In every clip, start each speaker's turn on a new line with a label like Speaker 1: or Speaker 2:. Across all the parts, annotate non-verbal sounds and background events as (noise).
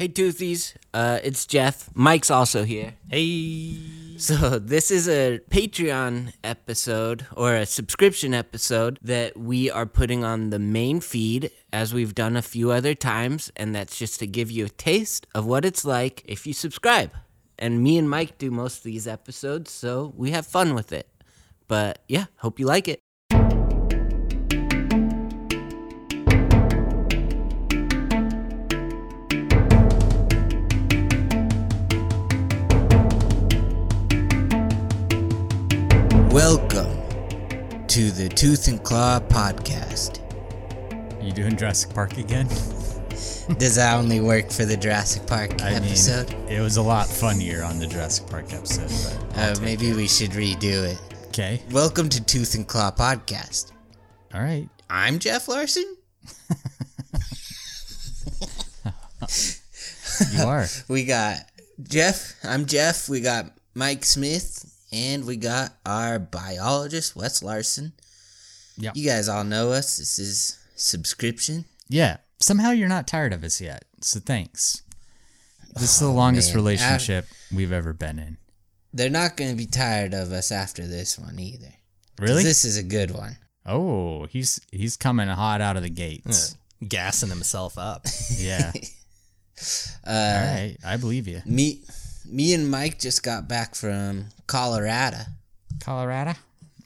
Speaker 1: Hey Toothies, uh, it's Jeff. Mike's also here.
Speaker 2: Hey.
Speaker 1: So this is a Patreon episode or a subscription episode that we are putting on the main feed as we've done a few other times, and that's just to give you a taste of what it's like if you subscribe. And me and Mike do most of these episodes, so we have fun with it. But yeah, hope you like it. To the Tooth and Claw podcast.
Speaker 3: You doing Jurassic Park again?
Speaker 1: Does that only work for the Jurassic Park
Speaker 3: I
Speaker 1: episode?
Speaker 3: mean, it was a lot funnier on the Jurassic Park episode, but
Speaker 1: uh, maybe
Speaker 3: it.
Speaker 1: we should redo it.
Speaker 3: Okay.
Speaker 1: Welcome to Tooth and Claw podcast.
Speaker 3: All right.
Speaker 1: I'm Jeff Larson.
Speaker 3: You are. (laughs)
Speaker 1: We got Jeff. I'm Jeff. We got Mike Smith, and we got our biologist Wes Larson.
Speaker 3: Yep.
Speaker 1: You guys all know us. This is subscription.
Speaker 3: Yeah. Somehow you're not tired of us yet. So thanks. This is the longest
Speaker 1: man.
Speaker 3: relationship we've ever been in.
Speaker 1: They're not going to be tired of us after this one either.
Speaker 3: Really?
Speaker 1: This is a good one.
Speaker 3: oh, he's he's coming hot out of the gates.
Speaker 2: Gassing himself up.
Speaker 3: Yeah. (laughs)
Speaker 1: Uh,
Speaker 3: All right. I believe you.
Speaker 1: Me, me and Mike just got back from Colorado.
Speaker 3: Colorado?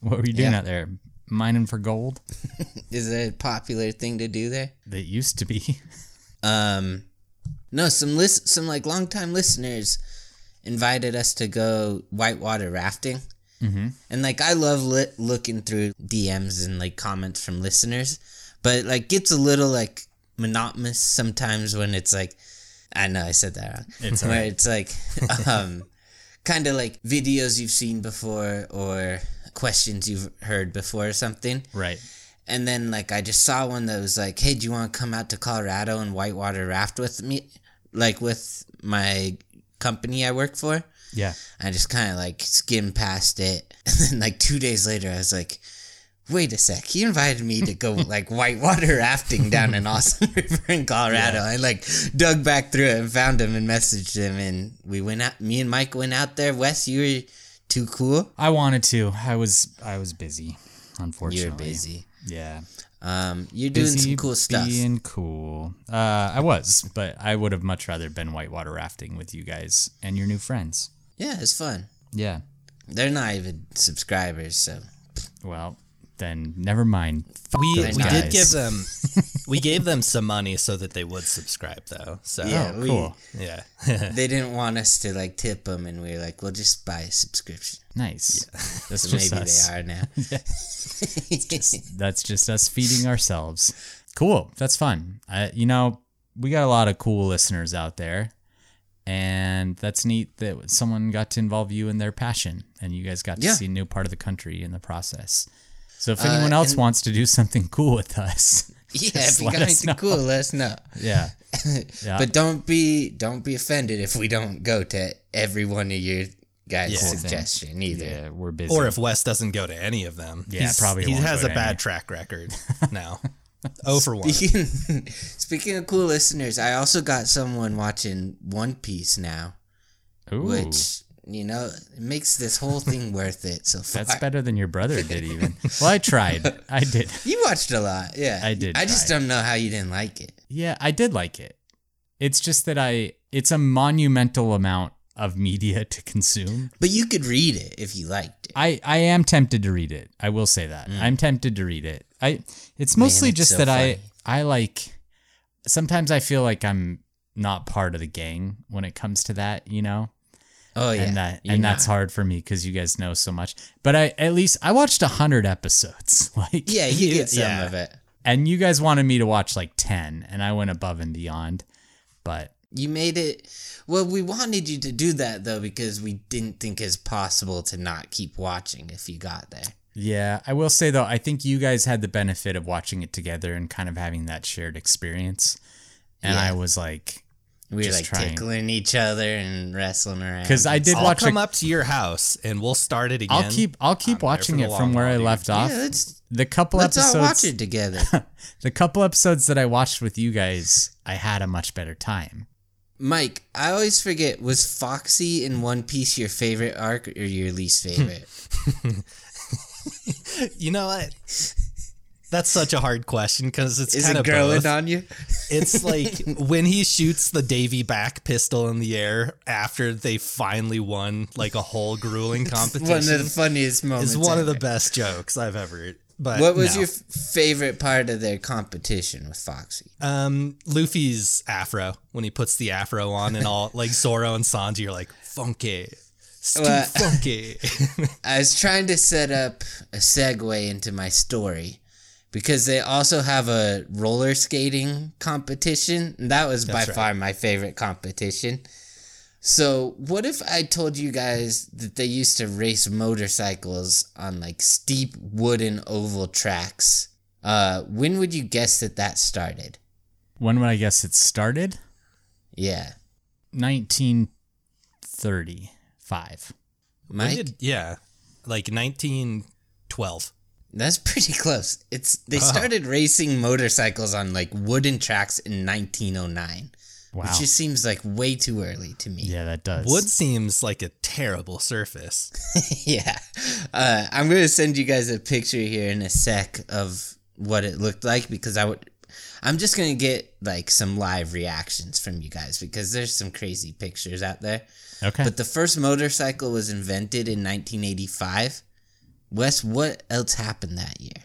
Speaker 3: What were you doing
Speaker 1: Yeah.
Speaker 3: out there? Mining for gold? (laughs)
Speaker 1: Is it a popular thing to do there?
Speaker 3: That used to be. (laughs)
Speaker 1: Um, no, some list, some like longtime listeners invited us to go whitewater rafting, mm-hmm. and like I love li- looking through DMs and like comments from listeners, but like gets a little like monotonous sometimes when it's like, I know I said that wrong.
Speaker 3: It's
Speaker 1: where
Speaker 3: alright.
Speaker 1: it's like, (laughs) um, kind of like videos you've seen before or questions you've heard before or something.
Speaker 3: right.
Speaker 1: And then like I just saw one that was like, "Hey, do you want to come out to Colorado and whitewater raft with me, like with my company I work for?"
Speaker 3: Yeah.
Speaker 1: I just kind of like skimmed past it, (laughs) and then like two days later, I was like, "Wait a sec! He invited me to go (laughs) like whitewater rafting down an awesome (laughs) river in Colorado." I like dug back through it and found him and messaged him, and we went out. Me and Mike went out there. Wes, you were too cool.
Speaker 3: I wanted to. I was I was busy, unfortunately.
Speaker 1: You're busy.
Speaker 3: Yeah.
Speaker 1: Um, you're doing
Speaker 3: busy
Speaker 1: some cool stuff.
Speaker 3: Being cool. Uh, I was, but I would have much rather been whitewater rafting with you guys and your new friends.
Speaker 1: Yeah, it's fun.
Speaker 3: Yeah.
Speaker 1: They're not even subscribers, so
Speaker 3: Well, then never mind. Fuck
Speaker 2: We we
Speaker 3: guys.
Speaker 2: did give them (laughs) we gave them some money so that they would subscribe though. So
Speaker 1: Yeah.
Speaker 3: Oh,
Speaker 1: we-
Speaker 3: cool.
Speaker 2: yeah. (laughs)
Speaker 1: they didn't want us to like tip them, and we were like, "We'll just buy a subscription."
Speaker 3: Nice. (laughs) That's
Speaker 1: So
Speaker 3: just
Speaker 1: maybe
Speaker 3: us.
Speaker 1: they are now.
Speaker 3: That's just us feeding ourselves. Cool. That's fun. I, you know, we got a lot of cool listeners out there. And that's neat that someone got to involve you in their passion and you guys got to
Speaker 1: Yeah.
Speaker 3: see a new part of the country in the process. So if
Speaker 1: Uh,
Speaker 3: anyone else wants to do something cool with us, (laughs)
Speaker 1: yeah,
Speaker 3: just
Speaker 1: if you
Speaker 3: let
Speaker 1: got
Speaker 3: us
Speaker 1: anything
Speaker 3: know.
Speaker 1: cool, let us know. (laughs)
Speaker 3: Yeah. (laughs) Yeah.
Speaker 1: But don't be don't be offended if we don't go to every one of your guys'
Speaker 2: Yeah.
Speaker 1: Suggestion either.
Speaker 3: yeah, we're busy.
Speaker 2: Or if Wes doesn't go to any of them.
Speaker 3: Yeah,
Speaker 2: He's-
Speaker 3: probably
Speaker 2: he
Speaker 3: won't
Speaker 2: has
Speaker 3: go
Speaker 2: a
Speaker 3: to
Speaker 2: bad
Speaker 3: any.
Speaker 2: track record now. oh for one.
Speaker 1: Speaking, speaking of cool listeners, I also got someone watching One Piece now,
Speaker 3: Ooh,
Speaker 1: which you know it makes this whole thing (laughs) worth it. So far.
Speaker 3: that's better than your brother did (laughs) even. well, I tried. I did. (laughs)
Speaker 1: You watched a lot, yeah.
Speaker 3: I did
Speaker 1: I just don't know how you didn't like it.
Speaker 3: Yeah, I did like it. It's just that I it's a monumental amount of media to consume.
Speaker 1: But you could read it if you liked it.
Speaker 3: I I am tempted to read it. I will say that. I'm tempted to read it. I it's mostly
Speaker 1: Mm. it's
Speaker 3: just
Speaker 1: so
Speaker 3: that
Speaker 1: funny.
Speaker 3: I I like sometimes I feel like I'm not part of the gang when it comes to that, you know?
Speaker 1: Oh yeah,
Speaker 3: and that
Speaker 1: you're
Speaker 3: and that's hard for me because you guys know so much. But I at least I watched a hundred episodes. (laughs) Like
Speaker 1: Yeah, you get some
Speaker 2: yeah.
Speaker 1: of it.
Speaker 3: and you guys wanted me to watch like ten, and I went above and beyond. But
Speaker 1: You made it. Well, we wanted you to do that though because we didn't think it's possible to not keep watching if you got there.
Speaker 3: Yeah, I will say though, I think you guys had the benefit of watching it together and kind of having that shared experience. And
Speaker 1: Yeah.
Speaker 3: I was like,
Speaker 1: We were like
Speaker 3: trying.
Speaker 1: tickling each other and wrestling around.
Speaker 3: because I did
Speaker 2: I'll
Speaker 3: watch.
Speaker 2: come
Speaker 3: A,
Speaker 2: up to your house and we'll start it again.
Speaker 3: I'll keep. I'll keep
Speaker 2: I'm
Speaker 3: watching it from where I left off.
Speaker 1: yeah, let's
Speaker 3: the couple
Speaker 1: let's
Speaker 3: episodes.
Speaker 1: all watch it together. (laughs)
Speaker 3: The couple episodes that I watched with you guys, I had a much better time.
Speaker 1: Mike, I always forget was Foxy in One Piece your favorite arc or your least favorite? (laughs)
Speaker 2: You know what? That's such a hard question because it's
Speaker 1: Is
Speaker 2: kind
Speaker 1: it
Speaker 2: of
Speaker 1: growing
Speaker 2: both.
Speaker 1: on you? (laughs)
Speaker 2: It's like when he shoots the Davy back pistol in the air after they finally won like a whole grueling (laughs) competition.
Speaker 1: one of the funniest moments.
Speaker 2: is one of the best jokes I've ever. But
Speaker 1: What was
Speaker 2: no.
Speaker 1: your f- favorite part of their competition with Foxy?
Speaker 2: um Luffy's afro when he puts the afro on and all like (laughs) Zoro and Sanji are like funky,
Speaker 1: Well-
Speaker 2: funky.
Speaker 1: I was trying to set up a segue into my story because they also have a roller skating competition. And that was by
Speaker 2: right.
Speaker 1: far my favorite competition. So, what if I told you guys that they used to race motorcycles on like steep wooden oval tracks? Uh, when would you guess that that started?
Speaker 3: When would I guess it started?
Speaker 1: Yeah,
Speaker 3: 1935.
Speaker 2: When
Speaker 1: Mike.
Speaker 2: did- yeah, like 1912.
Speaker 1: That's pretty close. It's they
Speaker 2: Oh.
Speaker 1: started racing motorcycles on like wooden tracks in 1909.
Speaker 3: Wow.
Speaker 1: Which just seems like way too early to me.
Speaker 3: yeah, that does.
Speaker 2: Wood seems like a terrible surface. (laughs)
Speaker 1: yeah. Uh, I'm going to send you guys a picture here in a sec of what it looked like because I would. I'm just going to get like some live reactions from you guys because there's some crazy pictures out there.
Speaker 3: Okay.
Speaker 1: But the first motorcycle was invented in 1985. Wes, what else happened that year?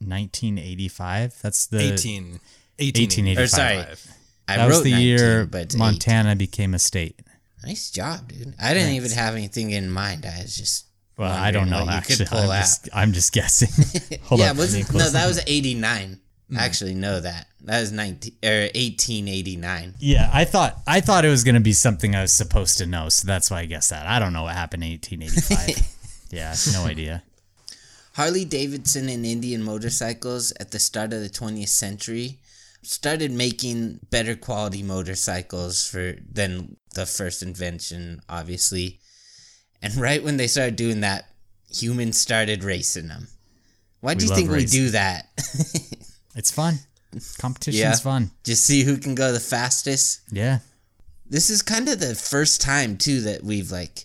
Speaker 3: 1985. That's the
Speaker 2: 18,
Speaker 3: 1885.
Speaker 1: Or sorry, I
Speaker 3: That was
Speaker 1: wrote
Speaker 3: the
Speaker 1: 19,
Speaker 3: year
Speaker 1: but it's
Speaker 3: Montana became a state.
Speaker 1: Nice job, dude. I didn't even have anything in mind. I was just
Speaker 3: Well, I don't know
Speaker 1: what could
Speaker 3: actually.
Speaker 1: pull
Speaker 3: I'm
Speaker 1: out.
Speaker 3: just, I'm just guessing. (laughs) Hold
Speaker 1: yeah,
Speaker 3: up,
Speaker 1: was
Speaker 3: I need to
Speaker 1: no, that was 89.
Speaker 3: Hmm.
Speaker 1: I actually know that. That was 19 or 1889.
Speaker 3: Yeah, I thought I thought it was gonna be something I was supposed to know, so that's why I guessed that. I don't know what happened in 1885. (laughs) yeah, no idea.
Speaker 1: Harley Davidson and Indian motorcycles at the start of the 20th century started making better quality motorcycles for than the first invention, obviously. And (laughs) right when they started doing that, humans started racing them. Why do you think we do that? (laughs)
Speaker 3: It's fun. Competition's
Speaker 1: Yeah.
Speaker 3: fun.
Speaker 1: Just see who can go the fastest.
Speaker 3: Yeah.
Speaker 1: this is kind of the first time too that we've like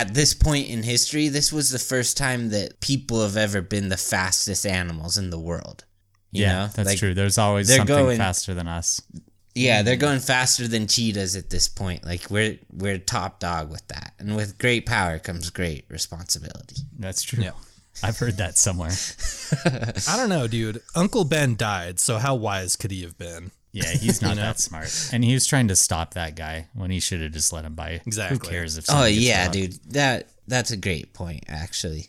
Speaker 1: at this point in history this was the first time that people have ever been the fastest animals in the world you
Speaker 3: yeah,
Speaker 1: know
Speaker 3: that's
Speaker 1: Like,
Speaker 3: true. There's always
Speaker 1: they're
Speaker 3: something
Speaker 1: going-
Speaker 3: faster than us.
Speaker 1: yeah they're going faster than cheetahs at this point like we're we're top dog with that and with great power comes great responsibility
Speaker 3: That's true.
Speaker 2: Yeah. (laughs)
Speaker 3: I've heard that somewhere. (laughs)
Speaker 2: I don't know, dude. Uncle Ben died, so how wise could he have been?
Speaker 3: Yeah, he's not that smart. And he was trying to stop that guy when he should have just let him by.
Speaker 2: Exactly.
Speaker 3: Who cares if
Speaker 1: oh
Speaker 3: gets
Speaker 1: yeah dude that that's a great point actually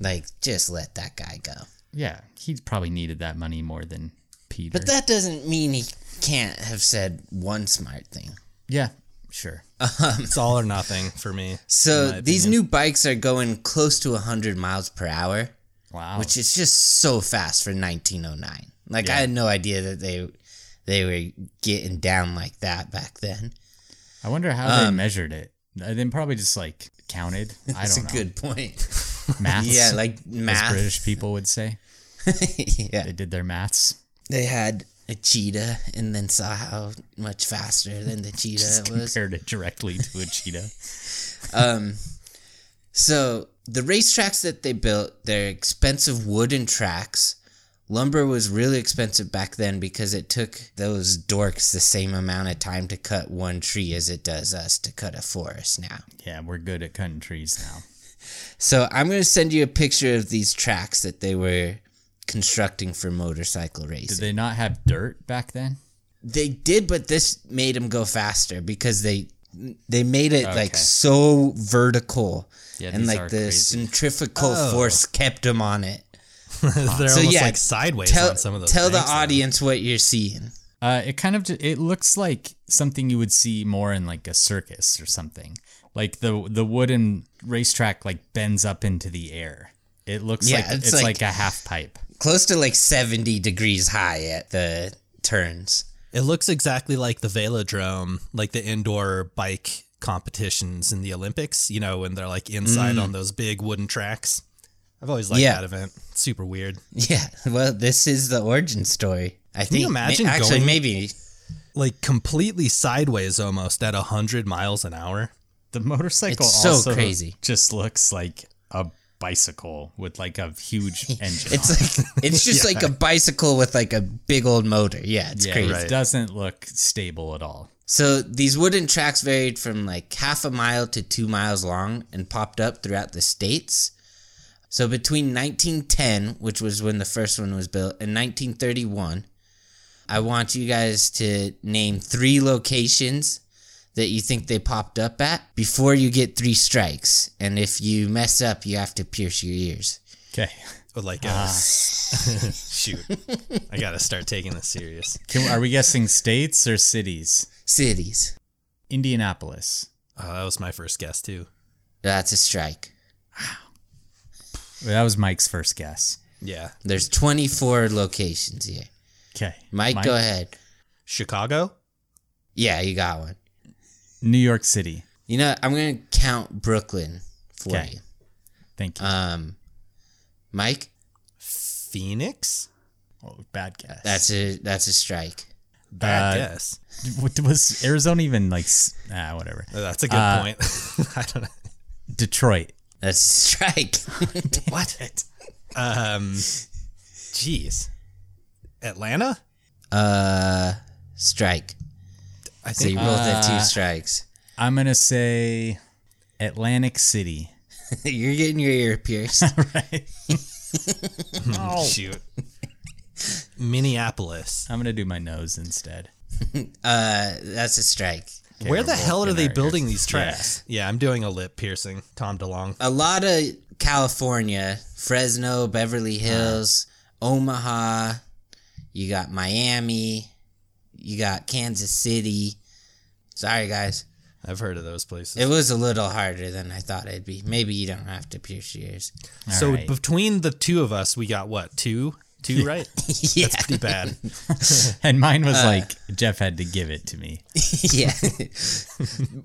Speaker 1: like just let that guy go
Speaker 3: Yeah, he probably needed that money more than Peter.
Speaker 1: but that doesn't mean he can't have said one smart thing
Speaker 3: yeah, sure.
Speaker 2: Um, it's all or nothing for me.
Speaker 1: So these
Speaker 2: opinion.
Speaker 1: new bikes are going close to 100 miles per hour,
Speaker 3: Wow.
Speaker 1: which is just so fast for 1909. Like I had no idea that they they were getting down like that back then.
Speaker 3: I wonder how they measured it. Uh, They probably just like counted. (laughs) I
Speaker 1: Um, That's a
Speaker 3: don't know.
Speaker 1: good point. (laughs)
Speaker 3: maths.
Speaker 1: yeah, like math.
Speaker 3: British people would say. (laughs)
Speaker 1: yeah,
Speaker 3: They did their maths.
Speaker 1: they had a cheetah and then saw how much faster than the cheetah
Speaker 3: Just
Speaker 1: it was.
Speaker 3: compared it directly to a cheetah.
Speaker 1: Um, so the racetracks that they built, they're expensive wooden tracks. Lumber was really expensive back then because it took those dorks the same amount of time to cut one tree as it does us to cut a forest now.
Speaker 3: Yeah, we're good at cutting trees now. (laughs)
Speaker 1: So I'm going to send you a picture of these tracks that they were constructing for motorcycle racing.
Speaker 3: Did they not have dirt back then?
Speaker 1: They did, but this made them go faster because they they made it like so vertical,
Speaker 3: Yeah,
Speaker 1: and like the
Speaker 3: crazy.
Speaker 1: centrifugal
Speaker 2: Oh.
Speaker 1: force kept them on it. (laughs)
Speaker 2: They're
Speaker 1: So,
Speaker 2: almost
Speaker 1: yeah,
Speaker 2: like sideways
Speaker 1: Tell
Speaker 2: on some of those.
Speaker 1: tell the
Speaker 2: banks, though.
Speaker 1: audience what you're seeing.
Speaker 3: Uh, it kind of ju- it looks like something you would see more in like a circus or something. Like the the wooden racetrack like bends up into the air. It looks
Speaker 1: Yeah,
Speaker 3: like
Speaker 1: it's
Speaker 3: it's,
Speaker 1: like-
Speaker 3: like, a half pipe.
Speaker 1: Close to like 70 degrees high at the turns.
Speaker 2: It looks exactly like the velodrome, like the indoor bike competitions in the Olympics. You know, when they're like inside on those big wooden tracks. I've always liked.
Speaker 1: Yeah.
Speaker 2: that event. Super weird.
Speaker 1: Yeah, (laughs) well, this is the origin story. I think.
Speaker 2: you imagine
Speaker 1: ma- actually
Speaker 2: going-
Speaker 1: maybe
Speaker 2: like completely sideways almost at 100 miles an hour.
Speaker 3: The motorcycle
Speaker 1: It's so crazy.
Speaker 3: just looks like a bicycle with like a huge (laughs) engine.
Speaker 1: It's like (laughs) it's just like a bicycle with like a big old motor. Yeah, it's
Speaker 3: yeah,
Speaker 1: crazy.
Speaker 3: it doesn't look stable at all.
Speaker 1: So these wooden tracks varied from like half a mile to two miles long and popped up throughout the states. So between 1910, which was when the first one was built, and 1931, I want you guys to name three locations that you think they popped up at before you get three strikes. And if you mess up, you have to pierce your ears.
Speaker 3: Okay.
Speaker 2: Or like a (laughs) shoot. I got to start taking this serious.
Speaker 3: Can, are we guessing states or cities?
Speaker 1: Cities.
Speaker 3: Indianapolis.
Speaker 2: Uh, that was my first guess too.
Speaker 1: That's a strike.
Speaker 3: That was Mike's first guess.
Speaker 2: Yeah.
Speaker 1: There's 24 locations here.
Speaker 3: Okay.
Speaker 1: Mike, go ahead.
Speaker 2: Chicago?
Speaker 1: Yeah, you got one.
Speaker 3: New York City.
Speaker 1: You know, I'm gonna count Brooklyn for
Speaker 3: Okay.
Speaker 1: you.
Speaker 3: Thank you.
Speaker 1: Um, Mike,
Speaker 2: Phoenix?
Speaker 3: oh, bad guess.
Speaker 1: that's a that's a strike.
Speaker 2: Bad
Speaker 3: Uh,
Speaker 2: guess.
Speaker 3: What- was Arizona even like? Ah, whatever.
Speaker 2: That's a good
Speaker 3: uh,
Speaker 2: point. (laughs) I don't know.
Speaker 3: Detroit.
Speaker 1: That's a strike. (laughs)
Speaker 2: What? um, jeez. Atlanta?
Speaker 1: uh, strike.
Speaker 2: I
Speaker 1: So you
Speaker 2: think.
Speaker 1: both have two
Speaker 3: Uh,
Speaker 1: strikes.
Speaker 3: I'm gonna say Atlantic City. (laughs)
Speaker 1: You're getting your ear pierced. (laughs)
Speaker 3: right.
Speaker 2: oh. Shoot. Minneapolis.
Speaker 3: I'm gonna do my nose instead.
Speaker 1: uh, that's a strike.
Speaker 2: Where
Speaker 3: we're
Speaker 2: the hell are they building these tracks? Yeah. I'm doing a lip piercing. Tom DeLong.
Speaker 1: A lot of California, Fresno, Beverly uh-huh. Hills, Omaha. You got Miami. You got Kansas City. Sorry, guys.
Speaker 2: I've heard of those places.
Speaker 1: It was a little harder than I thought it'd be. Maybe you don't have to pierce yours. ears.
Speaker 2: so
Speaker 3: All right.
Speaker 2: between the two of us, we got what? Two? Two right?
Speaker 1: yeah. (laughs)
Speaker 2: That's pretty bad. (laughs)
Speaker 3: and mine
Speaker 1: uh,
Speaker 3: was like Jeff had to give it to me. (laughs)
Speaker 1: yeah.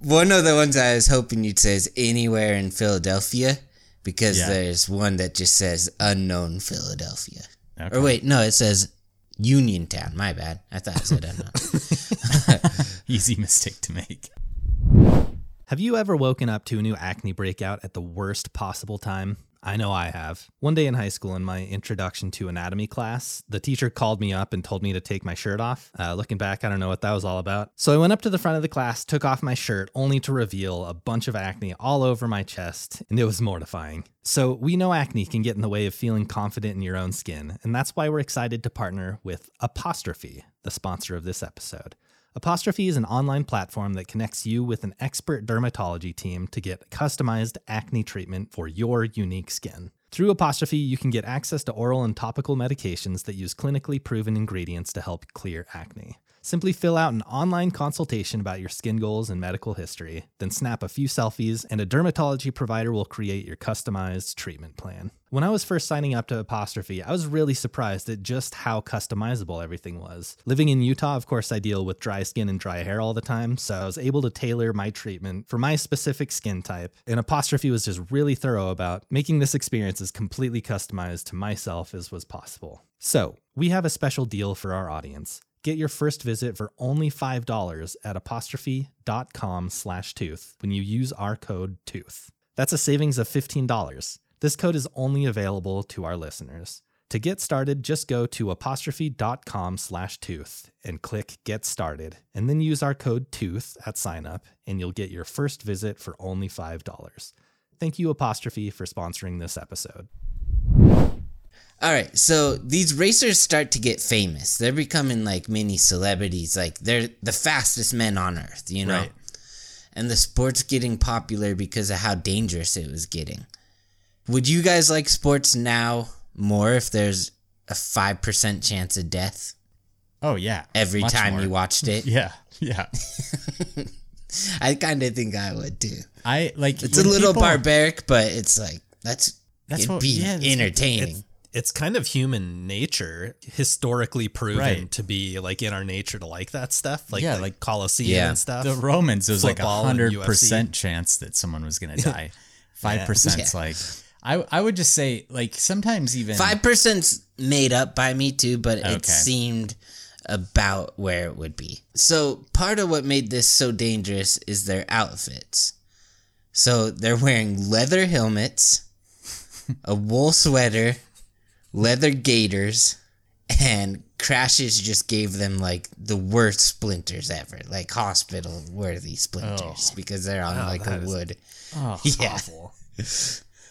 Speaker 1: one of the ones I was hoping you'd say is anywhere in Philadelphia because
Speaker 3: Yeah.
Speaker 1: there's one that just says unknown Philadelphia.
Speaker 3: Okay.
Speaker 1: Or wait, no, it says Uniontown. My bad. I thought it said unknown.
Speaker 3: Easy mistake to make.
Speaker 2: Have you ever woken up to a new acne breakout at the worst possible time? I know I have. One day in high school, in my introduction to anatomy class, the teacher called me up and told me to take my shirt off. Uh, looking back, I don't know what that was all about. So I went up to the front of the class, took off my shirt, only to reveal a bunch of acne all over my chest, and it was mortifying. So we know acne can get in the way of feeling confident in your own skin, and that's why we're excited to partner with Apostrophe, the sponsor of this episode. Apostrophe is an online platform that connects you with an expert dermatology team to get customized acne treatment for your unique skin. Through Apostrophe, you can get access to oral and topical medications that use clinically proven ingredients to help clear acne. Simply fill out an online consultation about your skin goals and medical history, then snap a few selfies, and a dermatology provider will create your customized treatment plan. When I was first signing up to Apostrophe, I was really surprised at just how customizable everything was. Living in Utah, of course, I deal with dry skin and dry hair all the time, so I was able to tailor my treatment for my specific skin type. And Apostrophe was just really thorough about making this experience as completely customized to myself as was possible. So, we have a special deal for our audience. Get your first visit for only $5 at apostrophe.com slash tooth when you use our code TOOTH. That's a savings of $15. This code is only available to our listeners. To get started, just go to apostrophe.com slash tooth and click get started, and then use our code TOOTH at signup, and you'll get your first visit for only $5. Thank you, Apostrophe, for sponsoring this episode.
Speaker 1: All right, so these racers start to get famous. They're becoming like mini celebrities. Like they're the fastest men on earth, you know?
Speaker 2: Right.
Speaker 1: And the sport's getting popular because of how dangerous it was getting. Would you guys like sports now more if there's a 5% chance of death
Speaker 3: Oh yeah.
Speaker 1: every
Speaker 3: Much
Speaker 1: time
Speaker 3: more.
Speaker 1: you watched it? (laughs)
Speaker 3: Yeah. Yeah. (laughs)
Speaker 1: I kind of think I would too.
Speaker 3: I like
Speaker 1: It's a little
Speaker 3: people-
Speaker 1: barbaric, but it's like, that's,
Speaker 3: That's
Speaker 1: it'd
Speaker 3: what-
Speaker 1: be
Speaker 3: yeah,
Speaker 1: entertaining.
Speaker 2: It's, it's kind of human nature, historically proven
Speaker 3: Right.
Speaker 2: to be like in our nature to like that stuff, like
Speaker 3: Yeah,
Speaker 2: like,
Speaker 3: like-
Speaker 2: Colosseum
Speaker 1: Yeah.
Speaker 2: and stuff.
Speaker 3: The Romans, it was like a hundred percent chance that someone was gonna die. Five percent's
Speaker 1: Yeah.
Speaker 3: like I I would just say like sometimes even
Speaker 1: Five percent's made up by me too, but
Speaker 3: Okay.
Speaker 1: it seemed about where it would be. So, part of what made this so dangerous is their outfits. So, they're wearing leather helmets, a wool sweater, leather gaiters, and crashes just gave them like the worst splinters ever, like hospital worthy splinters oh. because they're on oh, like a
Speaker 2: that is-
Speaker 1: wood.
Speaker 3: Oh, (laughs)
Speaker 1: Yeah.
Speaker 2: Awful.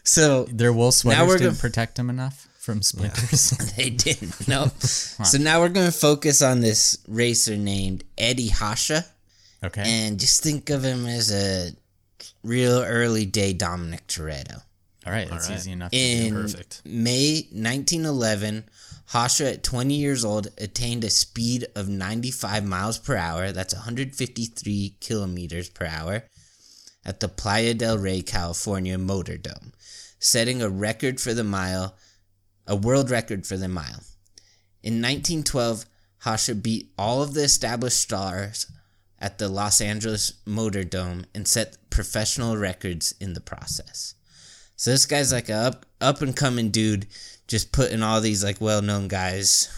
Speaker 1: So
Speaker 3: their wool sweaters
Speaker 1: we're
Speaker 3: didn't
Speaker 1: gonna-
Speaker 3: protect them enough from splinters. (laughs)
Speaker 1: they didn't. (laughs) No. So now we're going to focus on this racer named Eddie Hasha.
Speaker 3: okay.
Speaker 1: And just think of him as a real early day Dominic Toretto.
Speaker 3: All right. That's
Speaker 2: right.
Speaker 3: easy enough. to
Speaker 1: In
Speaker 2: Perfect.
Speaker 1: May 1911, Hasha, at 20 years old, attained a speed of 95 miles per hour. That's 153 kilometers per hour at the Playa del Rey, California Motor Dome, setting a record for the mile, a world record for the mile. In 1912, Hasha beat all of the established stars at the Los Angeles Motor Dome and set professional records in the process. So this guy's like a up up and coming dude, just putting all these like well known guys.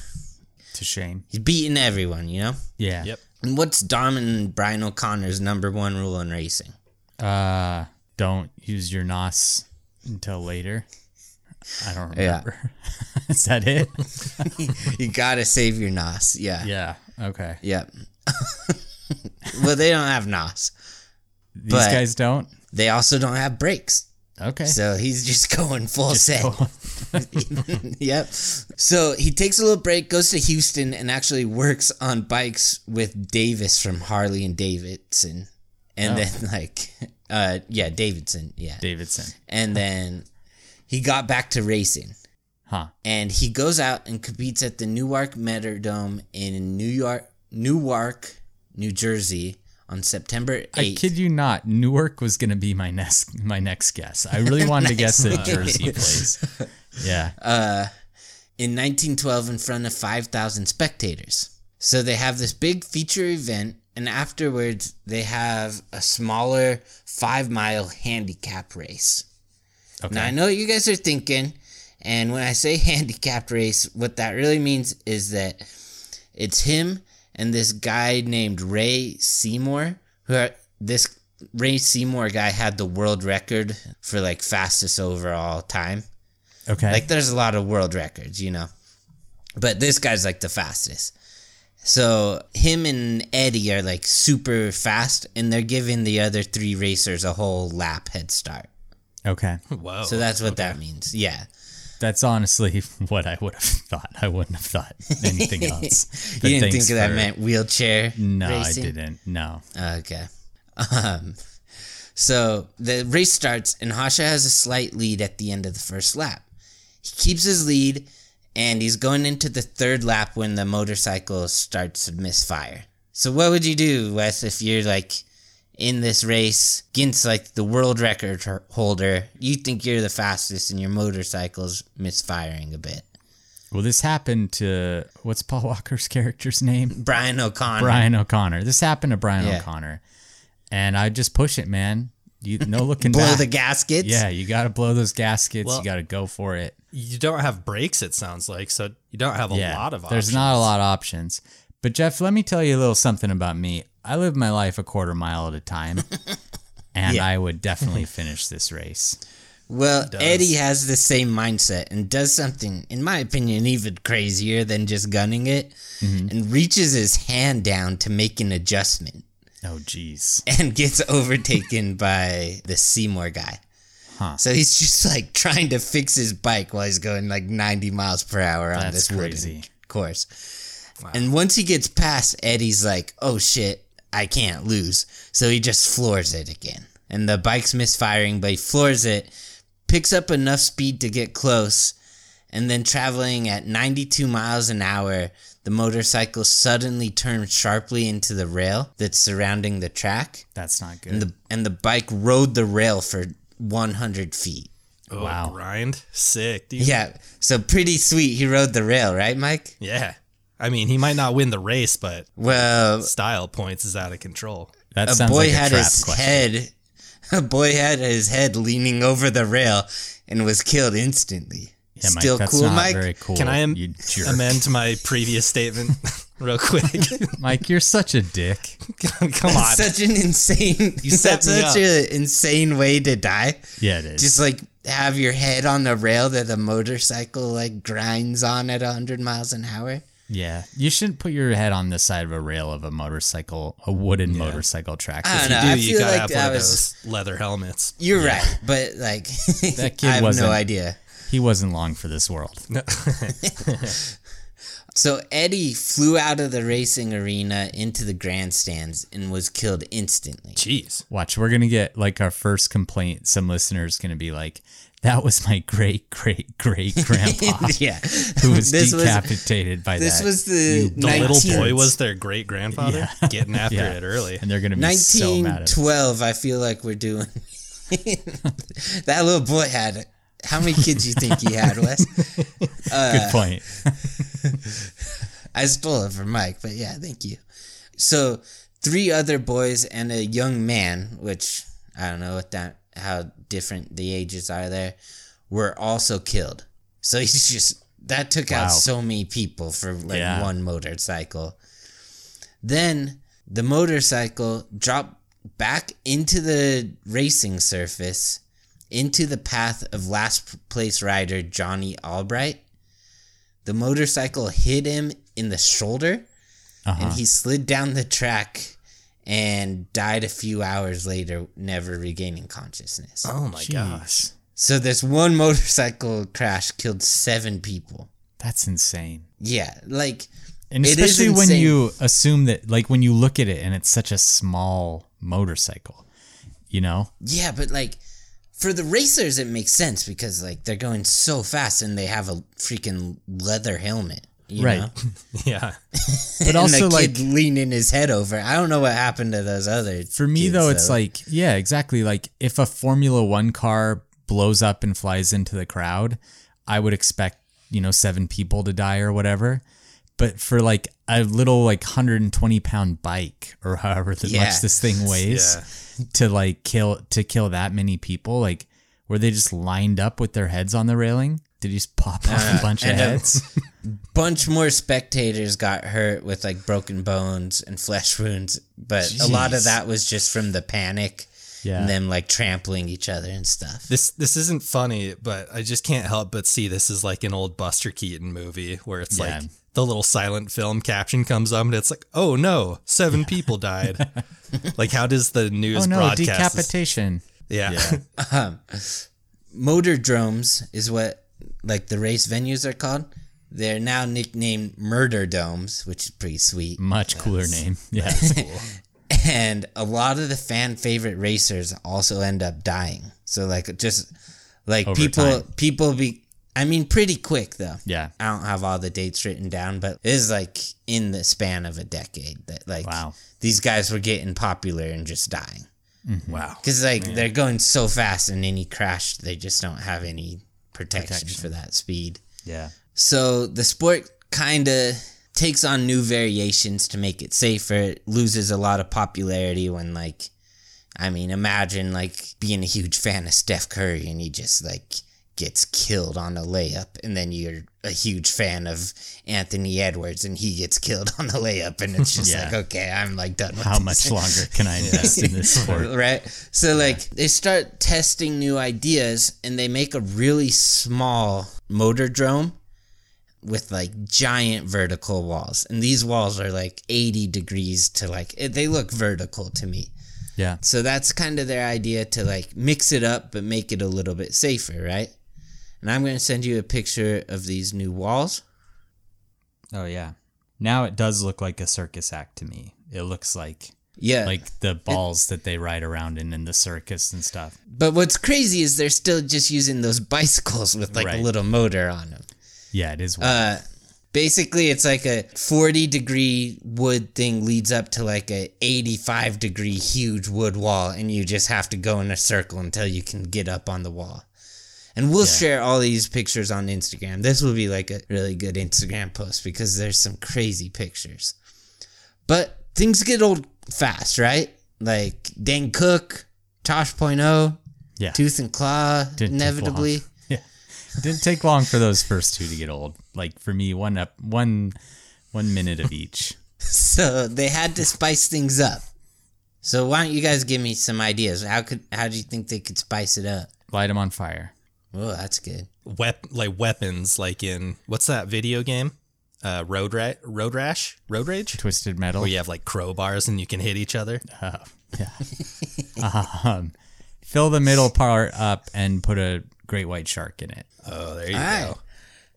Speaker 3: to shame.
Speaker 1: He's beating everyone, you know.
Speaker 3: Yeah.
Speaker 2: Yep.
Speaker 1: And what's Dom and Brian O'Conner's number one rule in racing?
Speaker 3: Uh, don't use your nos until later. I don't
Speaker 1: Yeah.
Speaker 3: remember. (laughs) Is that it? (laughs)
Speaker 1: you gotta save your nos. Yeah.
Speaker 3: yeah. Okay.
Speaker 1: Yep. (laughs) well, they don't have nos.
Speaker 3: These guys don't.
Speaker 1: They also don't have brakes.
Speaker 3: Okay.
Speaker 1: So he's just (laughs) going full set.
Speaker 3: go- (laughs)
Speaker 1: yep. So he takes a little break, goes to Houston, and actually works on bikes with Davis from Harley and Davidson. And
Speaker 3: Oh.
Speaker 1: then, (laughs) like, uh, yeah, Davidson. Yeah.
Speaker 3: Davidson.
Speaker 1: And then he got back to racing.
Speaker 3: Huh.
Speaker 1: And he goes out and competes at the Newark Motordrome in New York, Newark, New Jersey on September 8th.
Speaker 3: I kid you not. Newark was gonna be my next my next guess. I really wanted to (laughs) guess the Jersey place. Yeah.
Speaker 1: Uh, in 1912 in front of 5,000 spectators. So they have this big feature event, and afterwards they have a smaller five mile handicap race.
Speaker 3: Okay.
Speaker 1: Now I know what you guys are thinking, and when I say (laughs) handicap race, what that really means is that it's him and this guy named Ray Seymour, who are this Ray Seymour guy had the world record for like fastest overall time.
Speaker 3: okay.
Speaker 1: Like there's a lot of world records, you know. But this guy's like the fastest. So him and Eddie are like super fast and they're giving the other three racers a whole lap head start.
Speaker 3: okay.
Speaker 2: Wow.
Speaker 1: So that's what that means. Yeah.
Speaker 3: That's honestly (laughs) what I would have thought. I wouldn't have thought anything (laughs) else.
Speaker 1: you didn't think that
Speaker 3: for-
Speaker 1: meant wheelchair
Speaker 3: No,
Speaker 1: racing?
Speaker 3: I didn't. No.
Speaker 1: Okay. Um, so the race starts, and Hasha has a slight lead at the end of the first lap. He keeps his lead, and he's going into the third lap when the motorcycle starts to misfire. So, what would you do, Wes, if you're like in this race against like the world record holder? You think you're the fastest, and your motorcycle's misfiring a bit.
Speaker 3: Well, this happened to what's Paul Walker's (laughs) character's name?
Speaker 1: Brian O'Conner.
Speaker 3: Brian O'Conner. This happened to Brian
Speaker 1: Yeah.
Speaker 3: O'Conner, and I just push it, man. You no (laughs) looking
Speaker 1: Blow
Speaker 3: back.
Speaker 1: the gaskets.
Speaker 3: Yeah, you got to blow those gaskets.
Speaker 2: Well-
Speaker 3: you got to go for it.
Speaker 2: you don't have brakes, it sounds like, so you don't have a
Speaker 3: yeah,
Speaker 2: lot of options.
Speaker 3: there's not a lot of options. But Jeff, let me tell you a little something about me. I live my life a quarter mile at a time, (laughs) and
Speaker 1: Yeah.
Speaker 3: I would definitely (laughs) finish this race.
Speaker 1: Well. Eddie has the same mindset and does something, in my opinion, even crazier than just gunning it mm-hmm. and reaches his hand down to make an adjustment
Speaker 3: Oh, jeez. (laughs)
Speaker 1: and gets overtaken by the Seymour guy.
Speaker 3: Huh.
Speaker 1: So he's just like trying to fix his bike while he's going like 90 miles per hour on
Speaker 3: That's
Speaker 1: this
Speaker 3: crazy.
Speaker 1: course. And once he gets past, Eddie's like, oh shit, I can't lose. So he just floors it again. And the bike's misfiring, but he floors it, picks up enough speed to get close, and then traveling at 92 miles an hour, the motorcycle suddenly turns sharply into the rail that's surrounding the track.
Speaker 3: That's not good.
Speaker 1: And the, and the bike rode the rail for 100 feet.
Speaker 2: Oh,
Speaker 3: Wow.
Speaker 2: grind. Sick, dude.
Speaker 1: Yeah, so pretty sweet. He rode the rail, right, Mike?
Speaker 2: Yeah. I mean, he might not win the race, but
Speaker 1: Well,
Speaker 2: style points is out of control.
Speaker 3: that
Speaker 1: a
Speaker 3: sounds
Speaker 1: boy
Speaker 3: like a
Speaker 1: had
Speaker 3: trap
Speaker 1: his
Speaker 3: question.
Speaker 1: head a boy had his head leaning over the rail and was killed instantly
Speaker 3: Yeah, Mike,
Speaker 1: Still
Speaker 3: that's
Speaker 1: cool,
Speaker 3: not
Speaker 1: Mike?
Speaker 3: very cool.
Speaker 2: Can I am-
Speaker 3: you jerk.
Speaker 2: amend my previous statement (laughs) real quick? (laughs)
Speaker 3: Mike, you're such a dick.
Speaker 2: Come (laughs) on.
Speaker 1: Such an insane.
Speaker 2: You set
Speaker 1: that's such an insane way to die.
Speaker 3: Yeah, it is.
Speaker 1: Just like have your head on the rail that the motorcycle like grinds on at hundred miles an hour.
Speaker 3: Yeah, you shouldn't put your head on the side of a rail of a motorcycle, a wooden motorcycle track.
Speaker 1: I
Speaker 3: If
Speaker 1: don't
Speaker 3: you
Speaker 1: know.
Speaker 2: Do
Speaker 1: I
Speaker 2: you gotta
Speaker 1: like
Speaker 2: have
Speaker 1: that
Speaker 2: one of those leather helmets?
Speaker 1: You're right, but like
Speaker 3: That (laughs) kid
Speaker 1: I have
Speaker 3: wasn't-
Speaker 1: no idea.
Speaker 3: He wasn't long for this world. (laughs) (laughs)
Speaker 1: So Eddie flew out of the racing arena into the grandstands and was killed instantly.
Speaker 2: Jeez.
Speaker 3: Watch, we're gonna get like our first complaint. Some listeners gonna be like, "That was my great great great (laughs) grandpa
Speaker 1: yeah,
Speaker 3: who was
Speaker 1: this was
Speaker 3: decapitated by
Speaker 1: this
Speaker 3: that."
Speaker 1: was the
Speaker 2: The little boy was their great grandfather getting (laughs) after
Speaker 3: Yeah.
Speaker 2: it early.
Speaker 3: and they're gonna be so mad at us.
Speaker 1: 1912. I feel like we're doing. (laughs) that little boy had. How many kids you think he had, Wes?
Speaker 3: Good uh, point.
Speaker 1: I stole it from Mike, but yeah, thank you. So, three other boys and a young man, which I don't know what that how different the ages are there, were also killed. So (laughs) he's just that took
Speaker 3: Wow.
Speaker 1: out so many people for like
Speaker 3: Yeah.
Speaker 1: one motorcycle. Then the motorcycle dropped back into the racing surface, into the path of last place rider Johnny Albright. The motorcycle hit him in the shoulder
Speaker 3: Uh-huh.
Speaker 1: and he slid down the track and died a few hours later, never regaining consciousness.
Speaker 2: Oh my gosh.
Speaker 1: So this one motorcycle crash killed seven people.
Speaker 3: That's insane.
Speaker 1: Yeah, like
Speaker 3: And
Speaker 1: It is
Speaker 3: especially when you assume that, like, when you look at it and it's such a small motorcycle, you know?
Speaker 1: yeah, but like for the racers it makes sense because like they're going so fast and they have a freaking leather helmet.
Speaker 3: Right. (laughs) (laughs)
Speaker 2: Yeah.
Speaker 3: But
Speaker 1: and
Speaker 3: also, like,
Speaker 1: leaning his head over. I don't know what happened to those other.
Speaker 3: For me
Speaker 1: kids,
Speaker 3: though, it's
Speaker 1: though.
Speaker 3: like yeah, exactly. Like if a Formula One car blows up and flies into the crowd, I would expect you know seven people to die or whatever. But for like a little like 120 pound bike or however
Speaker 1: Yeah.
Speaker 3: much this thing (laughs) weighs to like kill to kill that many people, like were they just lined up with their heads on the railing? Did you just pop off a bunch of
Speaker 1: and, uh,
Speaker 3: heads? (laughs)
Speaker 1: bunch more spectators got hurt with like broken bones and flesh wounds, but a lot of that was just from the panic
Speaker 3: Yeah.
Speaker 1: and them like trampling each other and stuff.
Speaker 2: This this isn't funny, but I just can't help but see this is like an old Buster Keaton movie where it's
Speaker 3: Yeah.
Speaker 2: like the little silent film caption comes up and it's like, oh no, seven people died. (laughs) like how does the news
Speaker 3: oh no,
Speaker 2: broadcast? this-
Speaker 3: decapitation.
Speaker 2: Yeah.
Speaker 3: Yeah. (laughs)
Speaker 1: Motor dromes is what like the race venues are called. They're now nicknamed murder domes, which is pretty sweet.
Speaker 3: Much cooler name. (laughs) Yeah.
Speaker 1: And a lot of the fan favorite racers also end up dying. So like just like
Speaker 3: Over
Speaker 1: people
Speaker 3: time.
Speaker 1: people be I mean pretty quick though.
Speaker 3: Yeah.
Speaker 1: I don't have all the dates written down, but it is like in the span of a decade that like
Speaker 3: Wow.
Speaker 1: these guys were getting popular and just dying. Mm-hmm.
Speaker 2: Wow.
Speaker 1: Because like they're going so fast, and any crash, they just don't have any protection,
Speaker 3: Protection.
Speaker 1: for that speed.
Speaker 3: Yeah.
Speaker 1: So the sport kind of takes on new variations to make it safer. It loses a lot of popularity when like, I mean, imagine like being a huge fan of Steph Curry and he just like gets killed on a layup, and then you're a huge fan of Anthony Edwards and he gets killed on a layup, and it's just (laughs)
Speaker 3: Yeah.
Speaker 1: like, okay, I'm like done with
Speaker 3: How much longer can I invest in this (laughs) sport?
Speaker 1: right? So like they start testing new ideas and they make a really small motor drome with like giant vertical walls. And these walls are like 80 degrees to like they look vertical to me.
Speaker 3: Yeah.
Speaker 1: So that's kind of their idea to like mix it up but make it a little bit safer, right? And I'm going to send you a picture of these new walls.
Speaker 3: Oh yeah. Now it does look like a circus act to me. It looks like
Speaker 1: Yeah.
Speaker 3: like the balls that they ride around in in the circus and stuff.
Speaker 1: but what's crazy is they're still just using those bicycles with like a little motor on them.
Speaker 3: Yeah, it is.
Speaker 1: Uh, basically, it's like a 40 degree wood thing leads up to like a 85 degree huge wood wall, and you just have to go in a circle until you can get up on the wall. And we'll share all these pictures on Instagram. This will be like a really good Instagram post because there's some crazy pictures. But things get old fast, right? Like Dane Cook, Tosh.0,
Speaker 3: yeah.
Speaker 1: Tooth and Claw,
Speaker 3: and
Speaker 1: inevitably. (laughs)
Speaker 3: Yeah. didn't take long for those first two to get old. Like for me, one up, one, one minute of each. (laughs)
Speaker 1: So they had to spice things up. So why don't you guys give me some ideas? How could how do you think they could spice it up?
Speaker 3: Light them on fire.
Speaker 1: Oh, that's good.
Speaker 2: Wep- like weapons, like in what's that video game? Uh, Road Ra- Road Rash, Road Rage,
Speaker 3: Twisted metal.
Speaker 2: where you have like crowbars and you can hit each other. (laughs)
Speaker 3: Oh, yeah. um, fill the middle part up and put a great white shark in it.
Speaker 2: Oh, there you
Speaker 1: All right.
Speaker 2: go.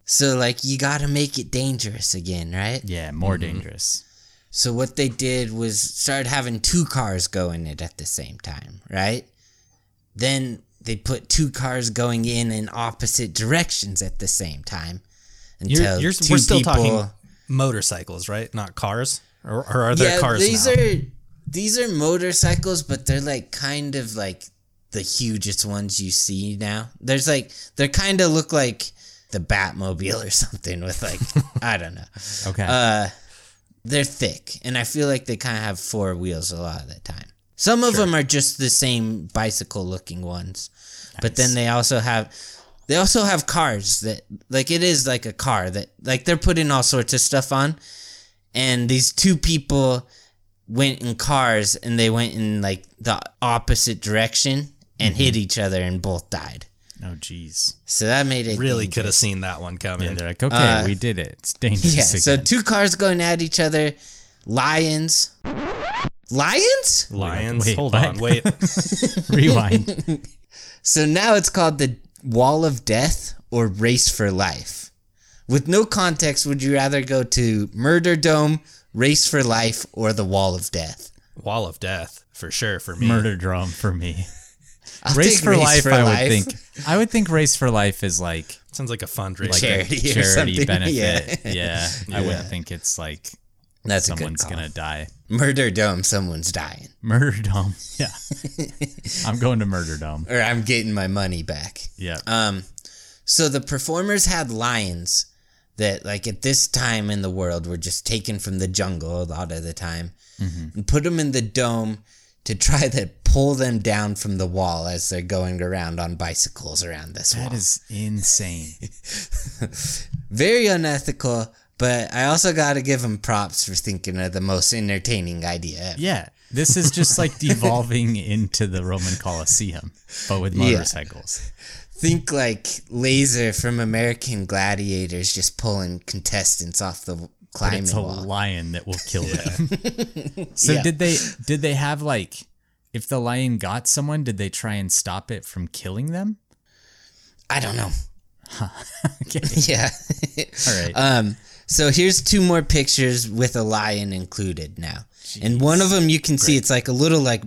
Speaker 1: So like you got to make it dangerous again, right?
Speaker 3: Yeah, more dangerous.
Speaker 1: So what they did was started having two cars go in it at the same time, right? Then they put two cars going in in opposite directions at the same time
Speaker 2: You're,
Speaker 1: until
Speaker 2: you're,
Speaker 1: 2
Speaker 2: we're still
Speaker 1: people.
Speaker 2: talking motorcycles, right? Not cars, or, or are there
Speaker 1: yeah,
Speaker 2: cars
Speaker 1: these
Speaker 2: now?
Speaker 1: are these are motorcycles, but they're like kind of like the hugest ones you see now. There's like they kind of look like the Batmobile or (laughs) something with like (laughs) I don't know.
Speaker 3: Okay.
Speaker 1: Uh, they're thick, and I feel like they kind of have four wheels a lot of the time. Some of them are just the same bicycle looking ones, but then they also have they also have cars that like it is like a car that like they're putting all sorts of stuff on, and these two people went in cars and they went in like the opposite direction and hit each other and both died.
Speaker 3: oh, jeez.
Speaker 1: So that made it
Speaker 2: really
Speaker 1: dangerous.
Speaker 2: could have seen that one coming.
Speaker 3: Yeah, they're like, okay,
Speaker 1: Uh,
Speaker 3: we did it. It's dangerous.
Speaker 1: Yeah, so two cars going at each other, lions. Lions?
Speaker 2: Lions.
Speaker 3: Wait,
Speaker 2: Hold
Speaker 3: what?
Speaker 2: on, wait. (laughs)
Speaker 3: rewind. (laughs)
Speaker 1: So now it's called the Wall of Death or Race for Life. With no context, would you rather go to Murder Dome, Race for Life, or the Wall of Death?
Speaker 2: Wall of Death for sure for me.
Speaker 3: Murder drum for me. (laughs)
Speaker 1: I'll
Speaker 3: Race
Speaker 1: take
Speaker 3: for life.
Speaker 1: for
Speaker 3: I
Speaker 1: Life.
Speaker 3: would think. I would think race for life is like
Speaker 2: Sounds like a fundraiser.
Speaker 3: like
Speaker 1: Charity
Speaker 3: a charity
Speaker 1: something.
Speaker 3: benefit.
Speaker 1: Yeah.
Speaker 3: Yeah. I wouldn't think it's like
Speaker 1: That's
Speaker 3: someone's gonna die.
Speaker 1: Murder Dome, someone's dying.
Speaker 3: Murder dome. (laughs) Yeah. (laughs) I'm going to murder dome.
Speaker 1: Or I'm getting my money back.
Speaker 3: Yeah.
Speaker 1: Um, so the performers had lions that, like, at this time in the world, were just taken from the jungle a lot of the time and put them in the dome to try to pull them down from the wall as they're going around on bicycles around this wall.
Speaker 3: that is insane. (laughs)
Speaker 1: Very unethical, but I also got to give them props for thinking of the most entertaining idea ever.
Speaker 3: Yeah. This is just like (laughs) devolving into the Roman Colosseum, but with
Speaker 1: Yeah.
Speaker 3: motorcycles.
Speaker 1: Think like Laser from American Gladiators just pulling contestants off the
Speaker 3: But
Speaker 1: climbing
Speaker 3: it's a
Speaker 1: wall.
Speaker 3: lion that will kill them. (laughs) so
Speaker 1: Yeah.
Speaker 3: did they did they have like if the lion got someone, did they try and stop it from killing them?
Speaker 1: I don't know. (laughs)
Speaker 3: Okay.
Speaker 1: Yeah.
Speaker 3: All right.
Speaker 1: Um, so here's two more pictures with a lion included now. And one of them you can see it's like a little like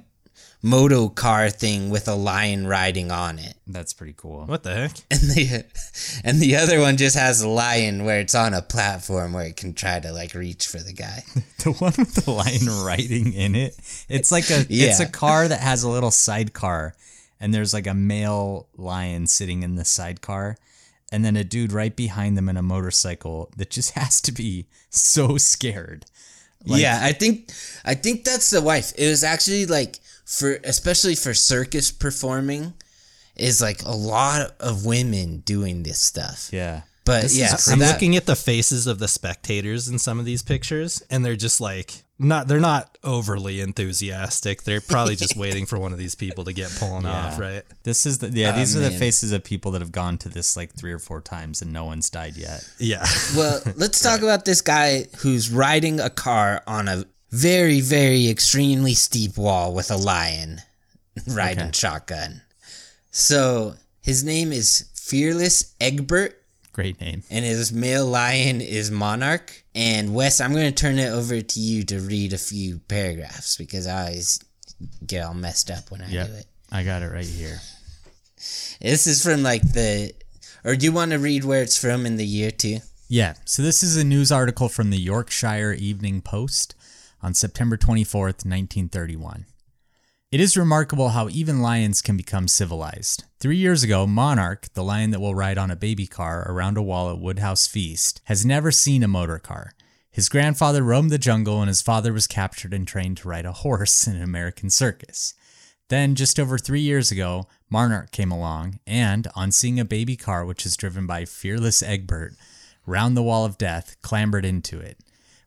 Speaker 1: moto car thing with a lion riding on it.
Speaker 3: That's pretty cool.
Speaker 2: What the heck?
Speaker 1: And the (laughs) and the other one just has a lion where it's on a platform where it can try to like reach for the guy. (laughs)
Speaker 3: The one with the lion (laughs) riding in it. It's like a it's a car that has a little sidecar and there's like a male lion sitting in the sidecar and then a dude right behind them in a motorcycle that just (laughs) has to be so scared.
Speaker 1: yeah, I think I think that's the wife. It was actually like for especially for circus performing is like a lot of women doing this stuff.
Speaker 3: Yeah.
Speaker 1: But
Speaker 3: This
Speaker 1: yeah,
Speaker 2: I'm
Speaker 1: that-
Speaker 2: looking at the faces of the spectators in some of these pictures, and they're just like not. They're not overly enthusiastic. They're probably just (laughs) waiting for one of these people to get pulling off, right?
Speaker 3: This is the yeah,
Speaker 1: Oh,
Speaker 3: these are the faces of people that have gone to this like three or four times and no one's died yet.
Speaker 2: Yeah. (laughs)
Speaker 1: Well, let's talk about this guy who's riding a car on a very, very extremely steep wall with a lion riding
Speaker 3: Okay.
Speaker 1: shotgun. So his name is Fearless Egbert,
Speaker 3: Great name.
Speaker 1: and his male lion is Monarch. And Wes, I'm going to turn it over to you to read a few paragraphs because I always get all messed up when I
Speaker 3: Yeah.
Speaker 1: do it.
Speaker 3: I got it right here.
Speaker 1: This is from like the, or do you want to read where it's from in the year too?
Speaker 3: Yeah, so this is a news article from the Yorkshire Evening Post on September 24th, 1931. It is remarkable how even lions can become civilized. Three years ago, Monarch, the lion that will ride on a baby car around a wall at Woodhouse Feast, has never seen a motor car. His grandfather roamed the jungle and his father was captured and trained to ride a horse in an American circus. Then, just over three years ago, Monarch came along and, on seeing a baby car which is driven by fearless Egbert, round the wall of death, clambered into it.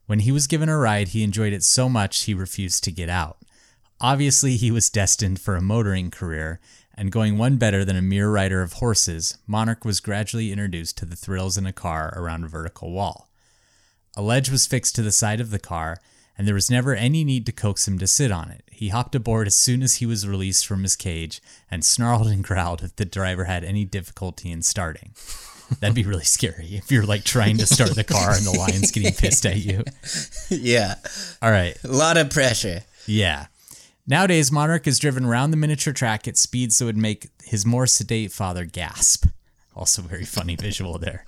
Speaker 3: When he was given a ride, he enjoyed it so much he refused to get out. Obviously, he was destined for a motoring career, and going one better than a mere rider of horses, Monarch was gradually introduced to the thrills in a car around a vertical wall. A ledge was fixed to the side of the car, and there was never any need to coax him to sit on it. He hopped aboard as soon as he was released from his cage and snarled and growled if the driver had any difficulty in starting. That'd be really scary if you're like trying to start the car and the lion's getting pissed at you. (laughs)
Speaker 1: Yeah.
Speaker 3: All right.
Speaker 1: A lot of pressure.
Speaker 3: Yeah. Nowadays, Monarch is driven around the miniature track at speeds that would make his more sedate father gasp. Also, very funny (laughs) visual there.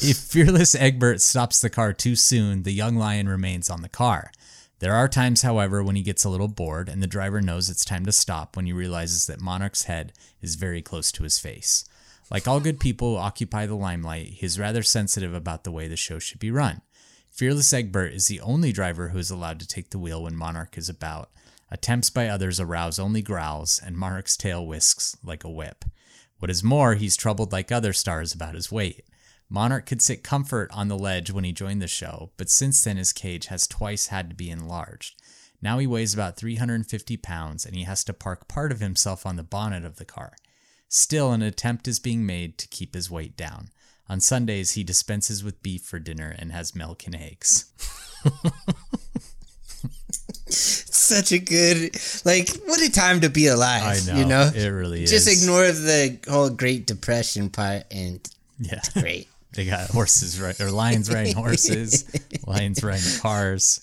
Speaker 3: If fearless Egbert stops the car too soon, the young lion remains on the car. There are times, however, when he gets a little bored and the driver knows it's time to stop when he realizes that Monarch's head is very close to his face. Like all good people who occupy the limelight, he is rather sensitive about the way the show should be run. Fearless Egbert is the only driver who is allowed to take the wheel when Monarch is about. Attempts by others arouse only growls, and Monarch's tail whisks like a whip. What is more, he's troubled like other stars about his weight. Monarch could sit comfort on the ledge when he joined the show, but since then his cage has twice had to be enlarged. Now he weighs about 350 pounds and he has to park part of himself on the bonnet of the car. Still, an attempt is being made to keep his weight down. On Sundays, he dispenses with beef for dinner and has milk and eggs. (laughs)
Speaker 1: Such a good, like, what a time to be alive. You know?
Speaker 3: it really
Speaker 1: Just
Speaker 3: is.
Speaker 1: ignore the whole Great Depression part and
Speaker 3: Yeah,
Speaker 1: great. (laughs)
Speaker 3: they got horses right or lions riding (laughs) horses, lions riding cars.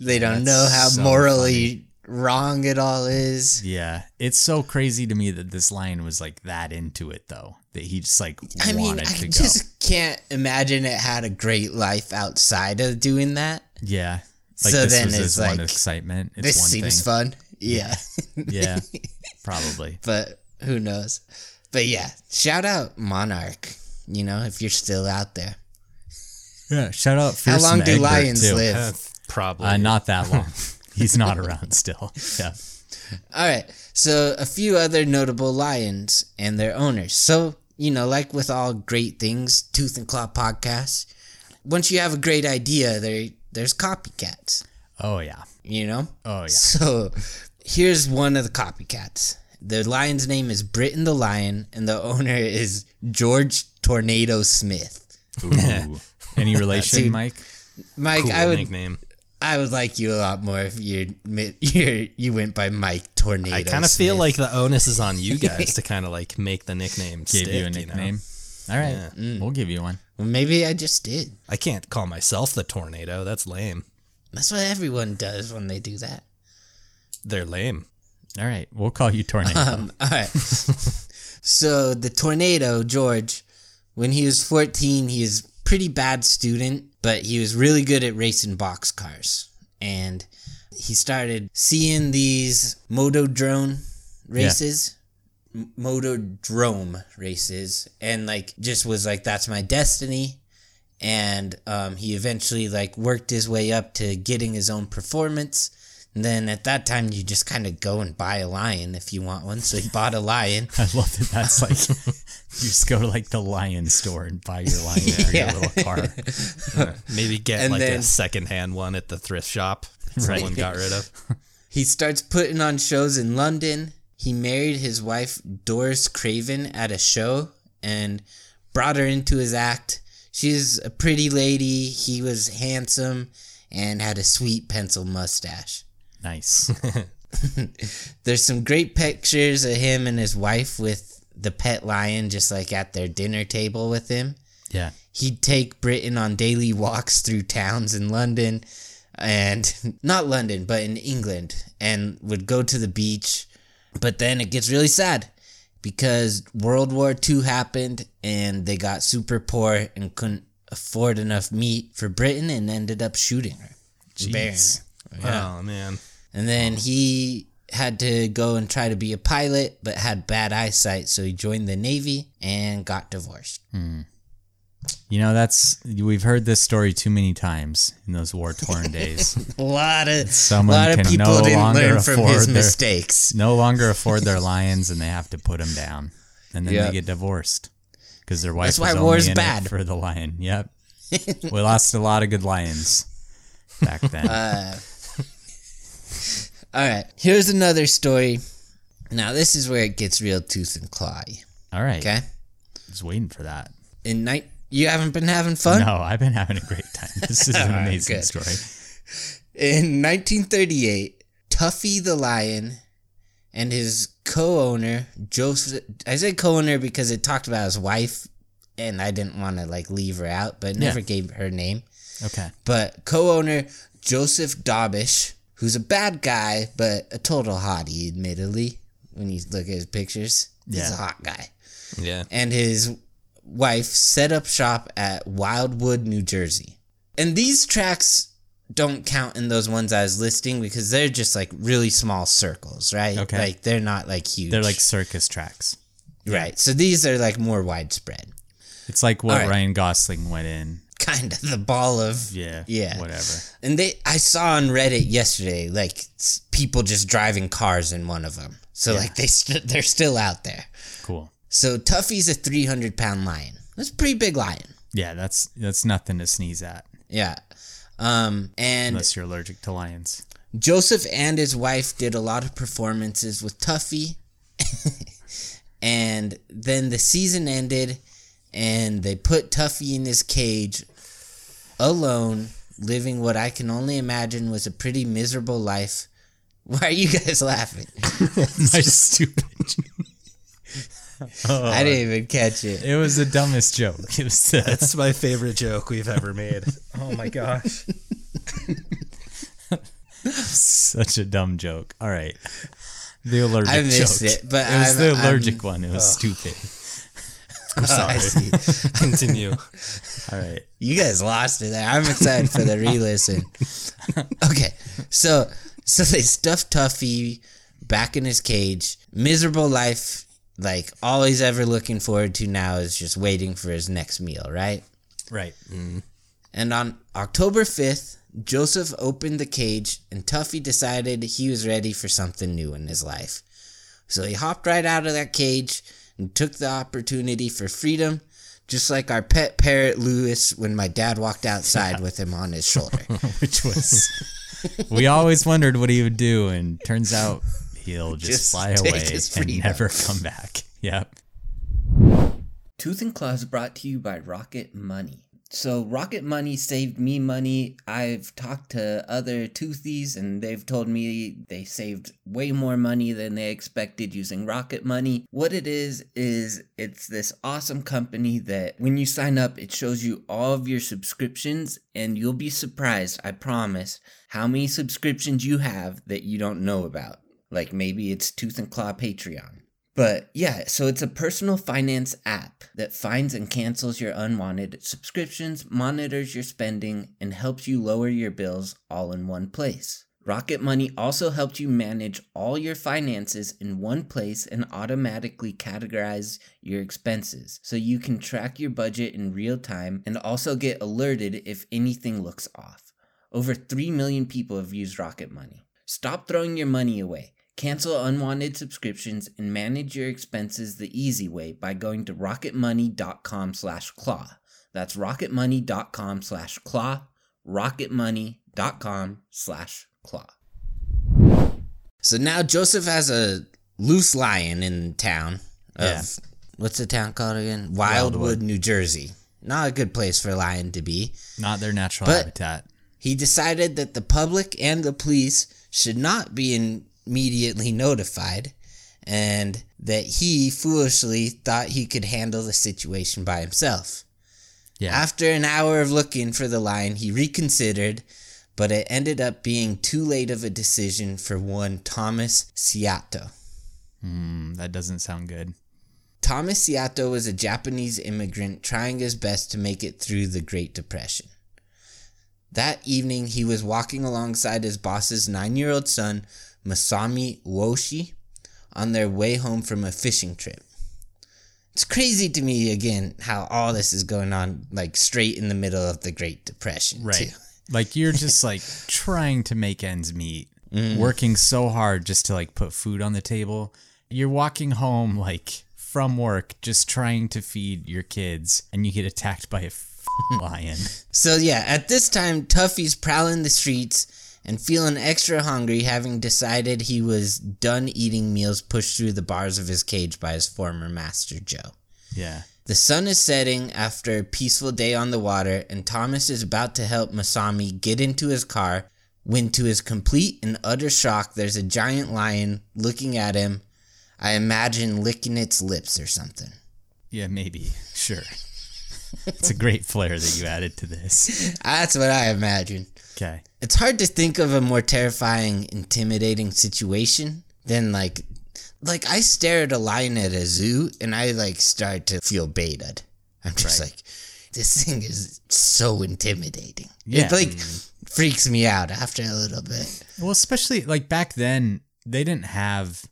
Speaker 1: They don't
Speaker 3: That's
Speaker 1: know how
Speaker 3: so
Speaker 1: morally wrong it all is.
Speaker 3: Yeah, it's so crazy to me that this lion was like that into it though that he just like
Speaker 1: I mean, I
Speaker 3: to go.
Speaker 1: just can't imagine it had a great life outside of doing that.
Speaker 3: Yeah. Like
Speaker 1: So
Speaker 3: this
Speaker 1: then
Speaker 3: was
Speaker 1: it's
Speaker 3: his one
Speaker 1: like,
Speaker 3: excitement. It's
Speaker 1: this
Speaker 3: one
Speaker 1: seems
Speaker 3: thing.
Speaker 1: fun. Yeah.
Speaker 3: Yeah. Probably. (laughs)
Speaker 1: but who knows? But yeah, shout out Monarch, you know, if you're still out there.
Speaker 3: Yeah. Shout out
Speaker 1: How long do
Speaker 3: Egbert,
Speaker 1: lions
Speaker 3: too.
Speaker 1: live?
Speaker 2: Uh, probably.
Speaker 3: Uh, not that long. (laughs) He's not around still. Yeah. (laughs)
Speaker 1: All right. So, a few other notable lions and their owners. So, you know, like with all great things, Tooth and Claw podcast, once you have a great idea, there there's copycats,
Speaker 3: Oh yeah.
Speaker 1: you know?
Speaker 3: Oh yeah.
Speaker 1: So, here's one of the copycats. The lion's name is Britain the Lion, and the owner is George Tornado Smith.
Speaker 3: Ooh. (laughs) Any relation,
Speaker 1: Dude.
Speaker 3: Mike?
Speaker 1: Mike,
Speaker 2: cool
Speaker 1: I would
Speaker 2: nickname.
Speaker 1: I would like you a lot more if you (laughs) you you went by Mike Tornado.
Speaker 2: I kind of feel like the onus is on you (laughs) guys to kind of like make the nickname
Speaker 3: Give
Speaker 2: stick,
Speaker 3: you a
Speaker 2: know?
Speaker 3: nickname. All right. Mm. We'll give you one.
Speaker 1: Well, maybe I just did.
Speaker 2: I can't call myself the tornado. That's lame.
Speaker 1: That's what everyone does when they do that.
Speaker 2: They're lame.
Speaker 3: All right. We'll call you Tornado.
Speaker 1: Um, (laughs) all right. so the tornado, George, when he was 14, he was pretty bad student, but he was really good at racing box cars. And he started seeing these Motordrome races. M- Motordrome races and like just was like that's my destiny. And um, he eventually like worked his way up to getting his own performance. And then at that time you just kind of go and buy a lion if you want one. So he bought a lion. (laughs)
Speaker 3: I love that that's like (laughs) you just go to like the lion store and buy your lion for your little car. (laughs)
Speaker 2: Maybe get
Speaker 1: And
Speaker 2: like
Speaker 1: then-
Speaker 2: a secondhand one at the thrift shop someone got rid of.
Speaker 1: he starts putting on shows in london he married his wife doris craven at a show and brought her into his act she's a pretty lady he was handsome and had a sweet pencil mustache
Speaker 3: Nice. (laughs)
Speaker 1: There's some great pictures of him and his wife with the pet lion just like at their dinner table with him.
Speaker 3: Yeah.
Speaker 1: He'd take Britain on daily walks through towns in London and (laughs) not London, but in England and would go to the beach. But then it gets really sad because World War II happened and they got super poor and couldn't afford enough meat for Britain and ended up shooting her.
Speaker 3: Jeez.
Speaker 1: her.
Speaker 2: Oh man.
Speaker 1: And then he had to go and try to be a pilot, but had bad eyesight, so he joined the Navy and got divorced. Hmm.
Speaker 3: You know, that's we've heard this story too many times in those war torn (laughs) days.
Speaker 1: A lot of
Speaker 3: Someone
Speaker 1: lot of people
Speaker 3: no
Speaker 1: didn't
Speaker 3: longer
Speaker 1: learn from his
Speaker 3: their-
Speaker 1: mistakes.
Speaker 3: no longer afford their lions, and they have to put them down, and then
Speaker 1: Yep.
Speaker 3: they get divorced because their wife
Speaker 1: That's why
Speaker 3: was
Speaker 1: war's
Speaker 3: only in it
Speaker 1: bad.
Speaker 3: for the lion. Yep, (laughs) we lost a lot of good lions back then.
Speaker 1: Uh, All right, here's another story. Now this is where it gets real tooth and claw.
Speaker 3: All right,
Speaker 1: Okay,
Speaker 3: just waiting for that.
Speaker 1: in night you haven't been having fun.
Speaker 3: No, I've been having a great time. This is (laughs) an amazing
Speaker 1: good.
Speaker 3: story.
Speaker 1: In 1938, Tuffy the lion and his co-owner Joseph. I said co-owner because it talked about his wife, and I didn't want to like leave her out, but never
Speaker 3: Yeah.
Speaker 1: gave her name.
Speaker 3: Okay.
Speaker 1: But co-owner Joseph Dobish, who's a bad guy but a total hottie, admittedly. When you look at his pictures, he's a hot guy.
Speaker 2: Yeah.
Speaker 1: And his wife set up shop at Wildwood, New Jersey. And these tracks don't count in those ones I was listing because they're just like really small circles, right?
Speaker 3: Okay.
Speaker 1: Like they're not like huge.
Speaker 3: They're like circus tracks.
Speaker 1: right. So these are like more widespread.
Speaker 3: It's like what
Speaker 1: right.
Speaker 3: Ryan Gosling went in.
Speaker 1: Kind of the ball of
Speaker 3: Yeah.
Speaker 1: Yeah.
Speaker 3: Whatever.
Speaker 1: And they, I saw on Reddit yesterday, like people just driving cars in one of them. So like they st- they're still out there.
Speaker 3: Cool.
Speaker 1: So Tuffy's a 300 pound lion. That's a pretty big lion.
Speaker 3: Yeah, that's that's nothing to sneeze at
Speaker 1: Yeah. Um, and
Speaker 3: unless you're allergic to lions.
Speaker 1: Joseph and his wife did a lot of performances with Tuffy. (laughs) and then the season ended and they put Tuffy in his cage alone, living what I can only imagine was a pretty miserable life. (laughs) Why are you guys laughing? (laughs)
Speaker 3: My stupid. Oh,
Speaker 1: I didn't even catch it.
Speaker 3: It was the dumbest joke. (laughs) It was the,
Speaker 2: That's my favorite joke we've ever made. (laughs) Oh my gosh.
Speaker 3: such a dumb joke. All right. The allergic
Speaker 1: I missed
Speaker 3: joke.
Speaker 1: it, but
Speaker 3: it was
Speaker 1: I'm-
Speaker 3: the
Speaker 1: I'm-
Speaker 3: allergic one. It was oh. stupid. (laughs)
Speaker 2: I'm
Speaker 1: I
Speaker 2: sorry.
Speaker 1: see.
Speaker 2: Continue.
Speaker 3: All right.
Speaker 1: You guys lost it there. I'm excited for the re-listen. Okay, so so they stuffed Tuffy back in his cage. Miserable life. Like all he's ever looking forward to now is just waiting for his next meal, right?
Speaker 3: Right. Mm-hmm.
Speaker 1: And on October 5th, Joseph opened the cage and Tuffy decided he was ready for something new in his life. So he hopped right out of that cage and took the opportunity for freedom, just like our pet parrot Lewis when my dad walked outside with him on his shoulder. (laughs)
Speaker 3: Which was, (laughs) we always wondered what he would do, and turns out he'll just,
Speaker 1: Just
Speaker 3: fly away and never come back. (laughs) Yep.
Speaker 4: Tooth and Claw is brought to you by Rocket Money. So, Rocket Money saved me money. I've talked to other toothies and they've told me they saved way more money than they expected using Rocket Money. What it is, is it's this awesome company that when you sign up, it shows you all of your subscriptions and you'll be surprised, I promise, how many subscriptions you have that you don't know about. Like maybe it's Tooth and Claw Patreon. But yeah, so it's a personal finance app that finds and cancels your unwanted subscriptions, monitors your spending, and helps you lower your bills all in one place. Rocket Money also helps you manage all your finances in one place and automatically categorize your expenses so you can track your budget in real time and also get alerted if anything looks off. Over 3 million people have used Rocket Money. Stop throwing your money away. Cancel unwanted subscriptions and manage your expenses the easy way by going to rocketmoney.com slash claw. That's rocketmoney.com slash claw. rocketmoney.com slash claw.
Speaker 1: so now Joseph has a loose lion in town of
Speaker 3: Yeah.
Speaker 1: what's the town called again? Wildwood,
Speaker 3: Wildwood.
Speaker 1: New Jersey. Not a good place for a lion to be.
Speaker 3: Not their natural
Speaker 1: But-
Speaker 3: habitat.
Speaker 1: he decided that the public and the police should not be immediately notified and that he foolishly thought he could handle the situation by himself.
Speaker 3: Yeah.
Speaker 1: After an hour of looking for the lion, he reconsidered, but it ended up being too late of a decision for one Thomas Seato.
Speaker 3: Mm, that doesn't sound good.
Speaker 1: Thomas Seato was a Japanese immigrant trying his best to make it through the Great Depression. That evening, he was walking alongside his boss's nine year old son, Masami Woshi, on their way home from a fishing trip. It's crazy to me again how all this is going on like straight in the middle of the Great Depression.
Speaker 3: Right.
Speaker 1: Too.
Speaker 3: Like you're just like trying to make ends meet, mm-hmm. working so hard just to like put food on the table. You're walking home like from work just trying to feed your kids and you get attacked by a (laughs) lion.
Speaker 1: So yeah, at this time, Tuffy's prowling the streets and feeling extra hungry, having decided he was done eating meals pushed through the bars of his cage by his former master Joe.
Speaker 3: Yeah.
Speaker 1: The sun is setting after a peaceful day on the water, and Thomas is about to help Masami get into his car when, to his complete and utter shock, there's a giant lion looking at him. I imagine licking its lips or something.
Speaker 3: Yeah, maybe. Sure. it's a great flair that you added to this. (laughs)
Speaker 1: That's what I imagine.
Speaker 3: Okay.
Speaker 1: It's hard to think of a more terrifying, intimidating situation than like like I stare at a lion at a zoo and I like start to feel baited. I'm just
Speaker 3: Right.
Speaker 1: like this thing is so intimidating.
Speaker 3: Yeah.
Speaker 1: It like mm. freaks me out after a little bit.
Speaker 3: Well, especially like back then, they didn't have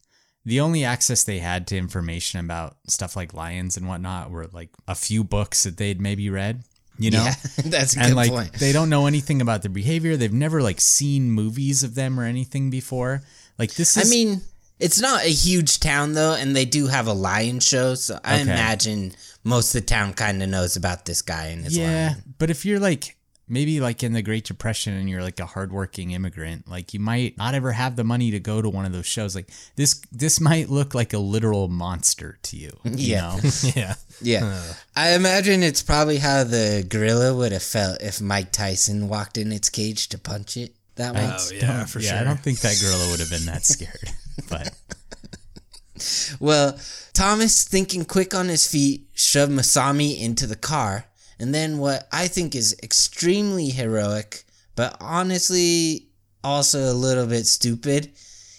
Speaker 3: the only access they had to information about stuff like lions and whatnot were like a few books that they'd maybe read, you know?
Speaker 1: Yeah, (laughs) that's a
Speaker 3: and
Speaker 1: good
Speaker 3: like
Speaker 1: point.
Speaker 3: they don't know anything about their behavior. They've never like seen movies of them or anything before. Like this
Speaker 1: I mean, it's not a huge town though, and they do have a lion show, so I
Speaker 3: Okay.
Speaker 1: imagine most of the town kind of knows about this guy and his
Speaker 3: yeah,
Speaker 1: lion.
Speaker 3: but if you're like maybe like in the Great Depression and you're like a hardworking immigrant, like you might not ever have the money to go to one of those shows. Like this, this might look like a literal monster to you. you
Speaker 1: Yeah.
Speaker 3: know? (laughs)
Speaker 2: yeah.
Speaker 1: Yeah. Uh. I imagine it's probably how the gorilla would have felt if Mike Tyson walked in its cage to punch it that way.
Speaker 2: Oh yeah, for
Speaker 3: yeah,
Speaker 2: sure.
Speaker 3: I don't think that gorilla would have been that scared. (laughs) but
Speaker 1: Well, Thomas, thinking quick on his feet, shoved Masami into the car, and then what I think is extremely heroic, but honestly also a little bit stupid,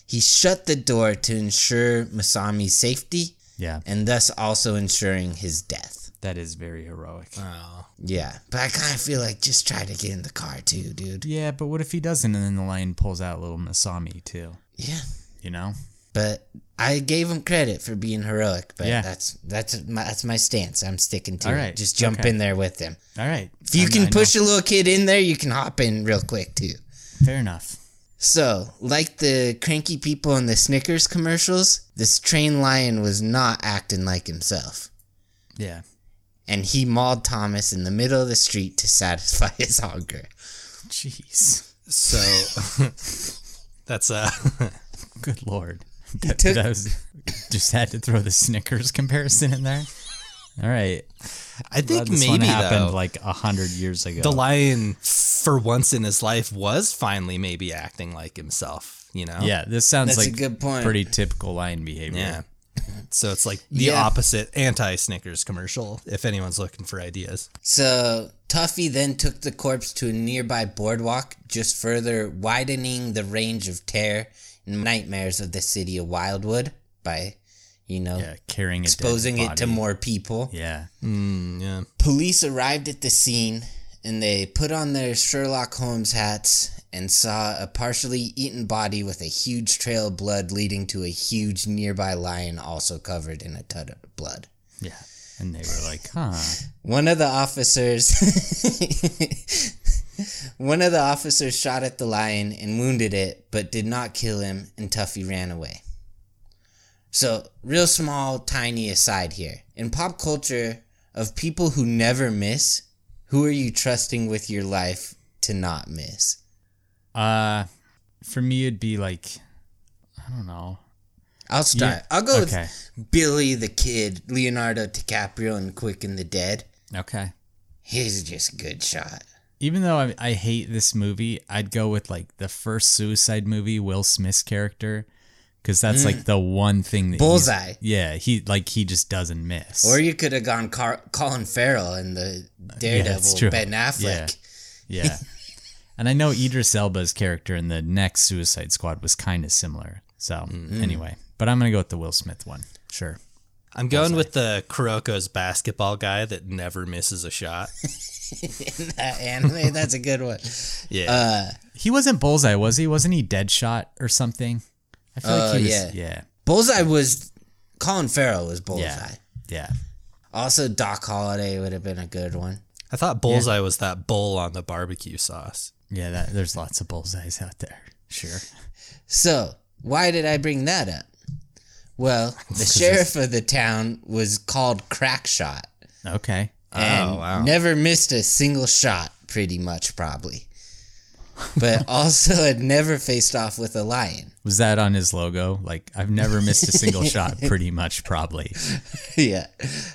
Speaker 1: he shut the door to ensure Masami's safety
Speaker 3: yeah,
Speaker 1: and thus also ensuring his death.
Speaker 3: that is very heroic.
Speaker 2: Oh.
Speaker 1: Yeah, but I kind of feel like just try to get in the car too, dude.
Speaker 3: yeah, but what if he doesn't and then the lion pulls out little Masami too?
Speaker 1: Yeah.
Speaker 3: You know?
Speaker 1: But I gave him credit for being heroic. But
Speaker 3: Yeah.
Speaker 1: that's that's my that's my stance. I'm sticking to
Speaker 3: All
Speaker 1: it.
Speaker 3: right,
Speaker 1: Just jump
Speaker 3: okay.
Speaker 1: in there with him.
Speaker 3: All right.
Speaker 1: If you
Speaker 3: I-
Speaker 1: can
Speaker 3: I know.
Speaker 1: push a little kid in there, you can hop in real quick too.
Speaker 3: Fair enough.
Speaker 1: So, like the cranky people in the Snickers commercials, this trained lion was not acting like himself.
Speaker 3: Yeah.
Speaker 1: And he mauled Thomas in the middle of the street to satisfy (laughs) his hunger.
Speaker 3: Jeez.
Speaker 2: So (laughs) that's uh (laughs)
Speaker 3: Good lord. (laughs) That,
Speaker 1: took-
Speaker 3: that was just had to throw the Snickers comparison in there. All right.
Speaker 2: I think
Speaker 3: Glad this one
Speaker 2: maybe
Speaker 3: happened
Speaker 2: though,
Speaker 3: like a hundred years ago.
Speaker 2: the lion for once in his life was finally maybe acting like himself, you know?
Speaker 3: yeah, this sounds
Speaker 1: That's a good point.
Speaker 3: pretty typical lion behavior.
Speaker 2: Yeah. So it's like the
Speaker 1: Yeah.
Speaker 2: opposite anti Snickers commercial if anyone's looking for ideas.
Speaker 1: So Tuffy then took the corpse to a nearby boardwalk, just further widening the range of terror and nightmares of the city of Wildwood by, you know,
Speaker 3: Yeah, carrying
Speaker 1: exposing it to more people.
Speaker 3: Yeah.
Speaker 2: Mm, yeah.
Speaker 1: Police arrived at the scene and they put on their Sherlock Holmes hats and saw a partially eaten body with a huge trail of blood leading to a huge nearby lion also covered in a ton of blood.
Speaker 3: Yeah. And they were like, huh.
Speaker 1: One of the officers (laughs) (laughs) One of the officers shot at the lion and wounded it, but did not kill him, and Tuffy ran away. So, real small, tiny aside here. In pop culture, of people who never miss, who are you trusting with your life to not miss?
Speaker 3: Uh for me it'd be like I don't know.
Speaker 1: I'll start.
Speaker 3: Yeah,
Speaker 1: I'll go
Speaker 3: okay.
Speaker 1: with Billy the Kid, Leonardo DiCaprio, and Quick and the Dead.
Speaker 3: Okay.
Speaker 1: He's just a good shot.
Speaker 3: Even though I, I hate this movie, I'd go with like the first Suicide movie, Will Smith's character, because that's like the one thing that
Speaker 1: Mm. Bullseye.
Speaker 3: Yeah, he like he just doesn't miss.
Speaker 1: Or you could have gone Car- Colin Farrell in the Daredevil
Speaker 3: true.
Speaker 1: Ben Affleck.
Speaker 3: yeah, (laughs) and I know Idris Elba's character in the next Suicide Squad was kind of similar. So
Speaker 1: Mm.
Speaker 3: anyway, but I'm gonna go with the Will Smith one. Sure.
Speaker 2: I'm going with the Kuroko's basketball guy that never misses a shot. (laughs)
Speaker 1: that anime, that's a good one.
Speaker 2: Yeah.
Speaker 1: Uh,
Speaker 3: He wasn't Bullseye, was he? Wasn't he Deadshot or something? I feel
Speaker 1: Uh,
Speaker 3: like he was.
Speaker 1: yeah.
Speaker 3: Yeah.
Speaker 1: Bullseye was Colin Farrell was Bullseye.
Speaker 3: Yeah. Yeah.
Speaker 1: Also, Doc Holliday would have been a good one.
Speaker 2: I thought bullseye was that bull on the barbecue sauce.
Speaker 3: Yeah, that, there's lots of bullseyes out there. Sure. (laughs)
Speaker 1: So, why did I bring that up? Well, (laughs) the sheriff of the town was called Crackshot
Speaker 3: Okay.
Speaker 1: and
Speaker 2: Oh, wow.
Speaker 1: never missed a single shot, pretty much, probably. But (laughs) also had never faced off with a lion.
Speaker 3: Was that on his logo? Like, I've never missed a single (laughs) shot, pretty much, probably.
Speaker 1: yeah.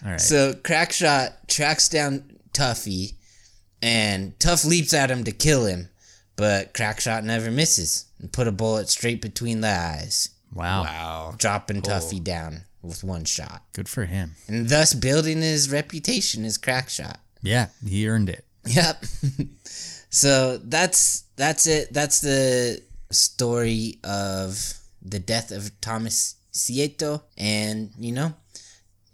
Speaker 3: All right.
Speaker 1: So Crackshot tracks down Tuffy, and Tuff leaps at him to kill him, but Crackshot never misses and put a bullet straight between the eyes,
Speaker 3: wow.
Speaker 2: Wow.
Speaker 1: dropping Tuffy down with one shot,
Speaker 3: Good for him.
Speaker 1: and thus building his reputation as Crackshot.
Speaker 3: Yeah, he earned it.
Speaker 1: Yep. (laughs) so that's that's it. That's the story of the death of Thomas Sieto, and you know,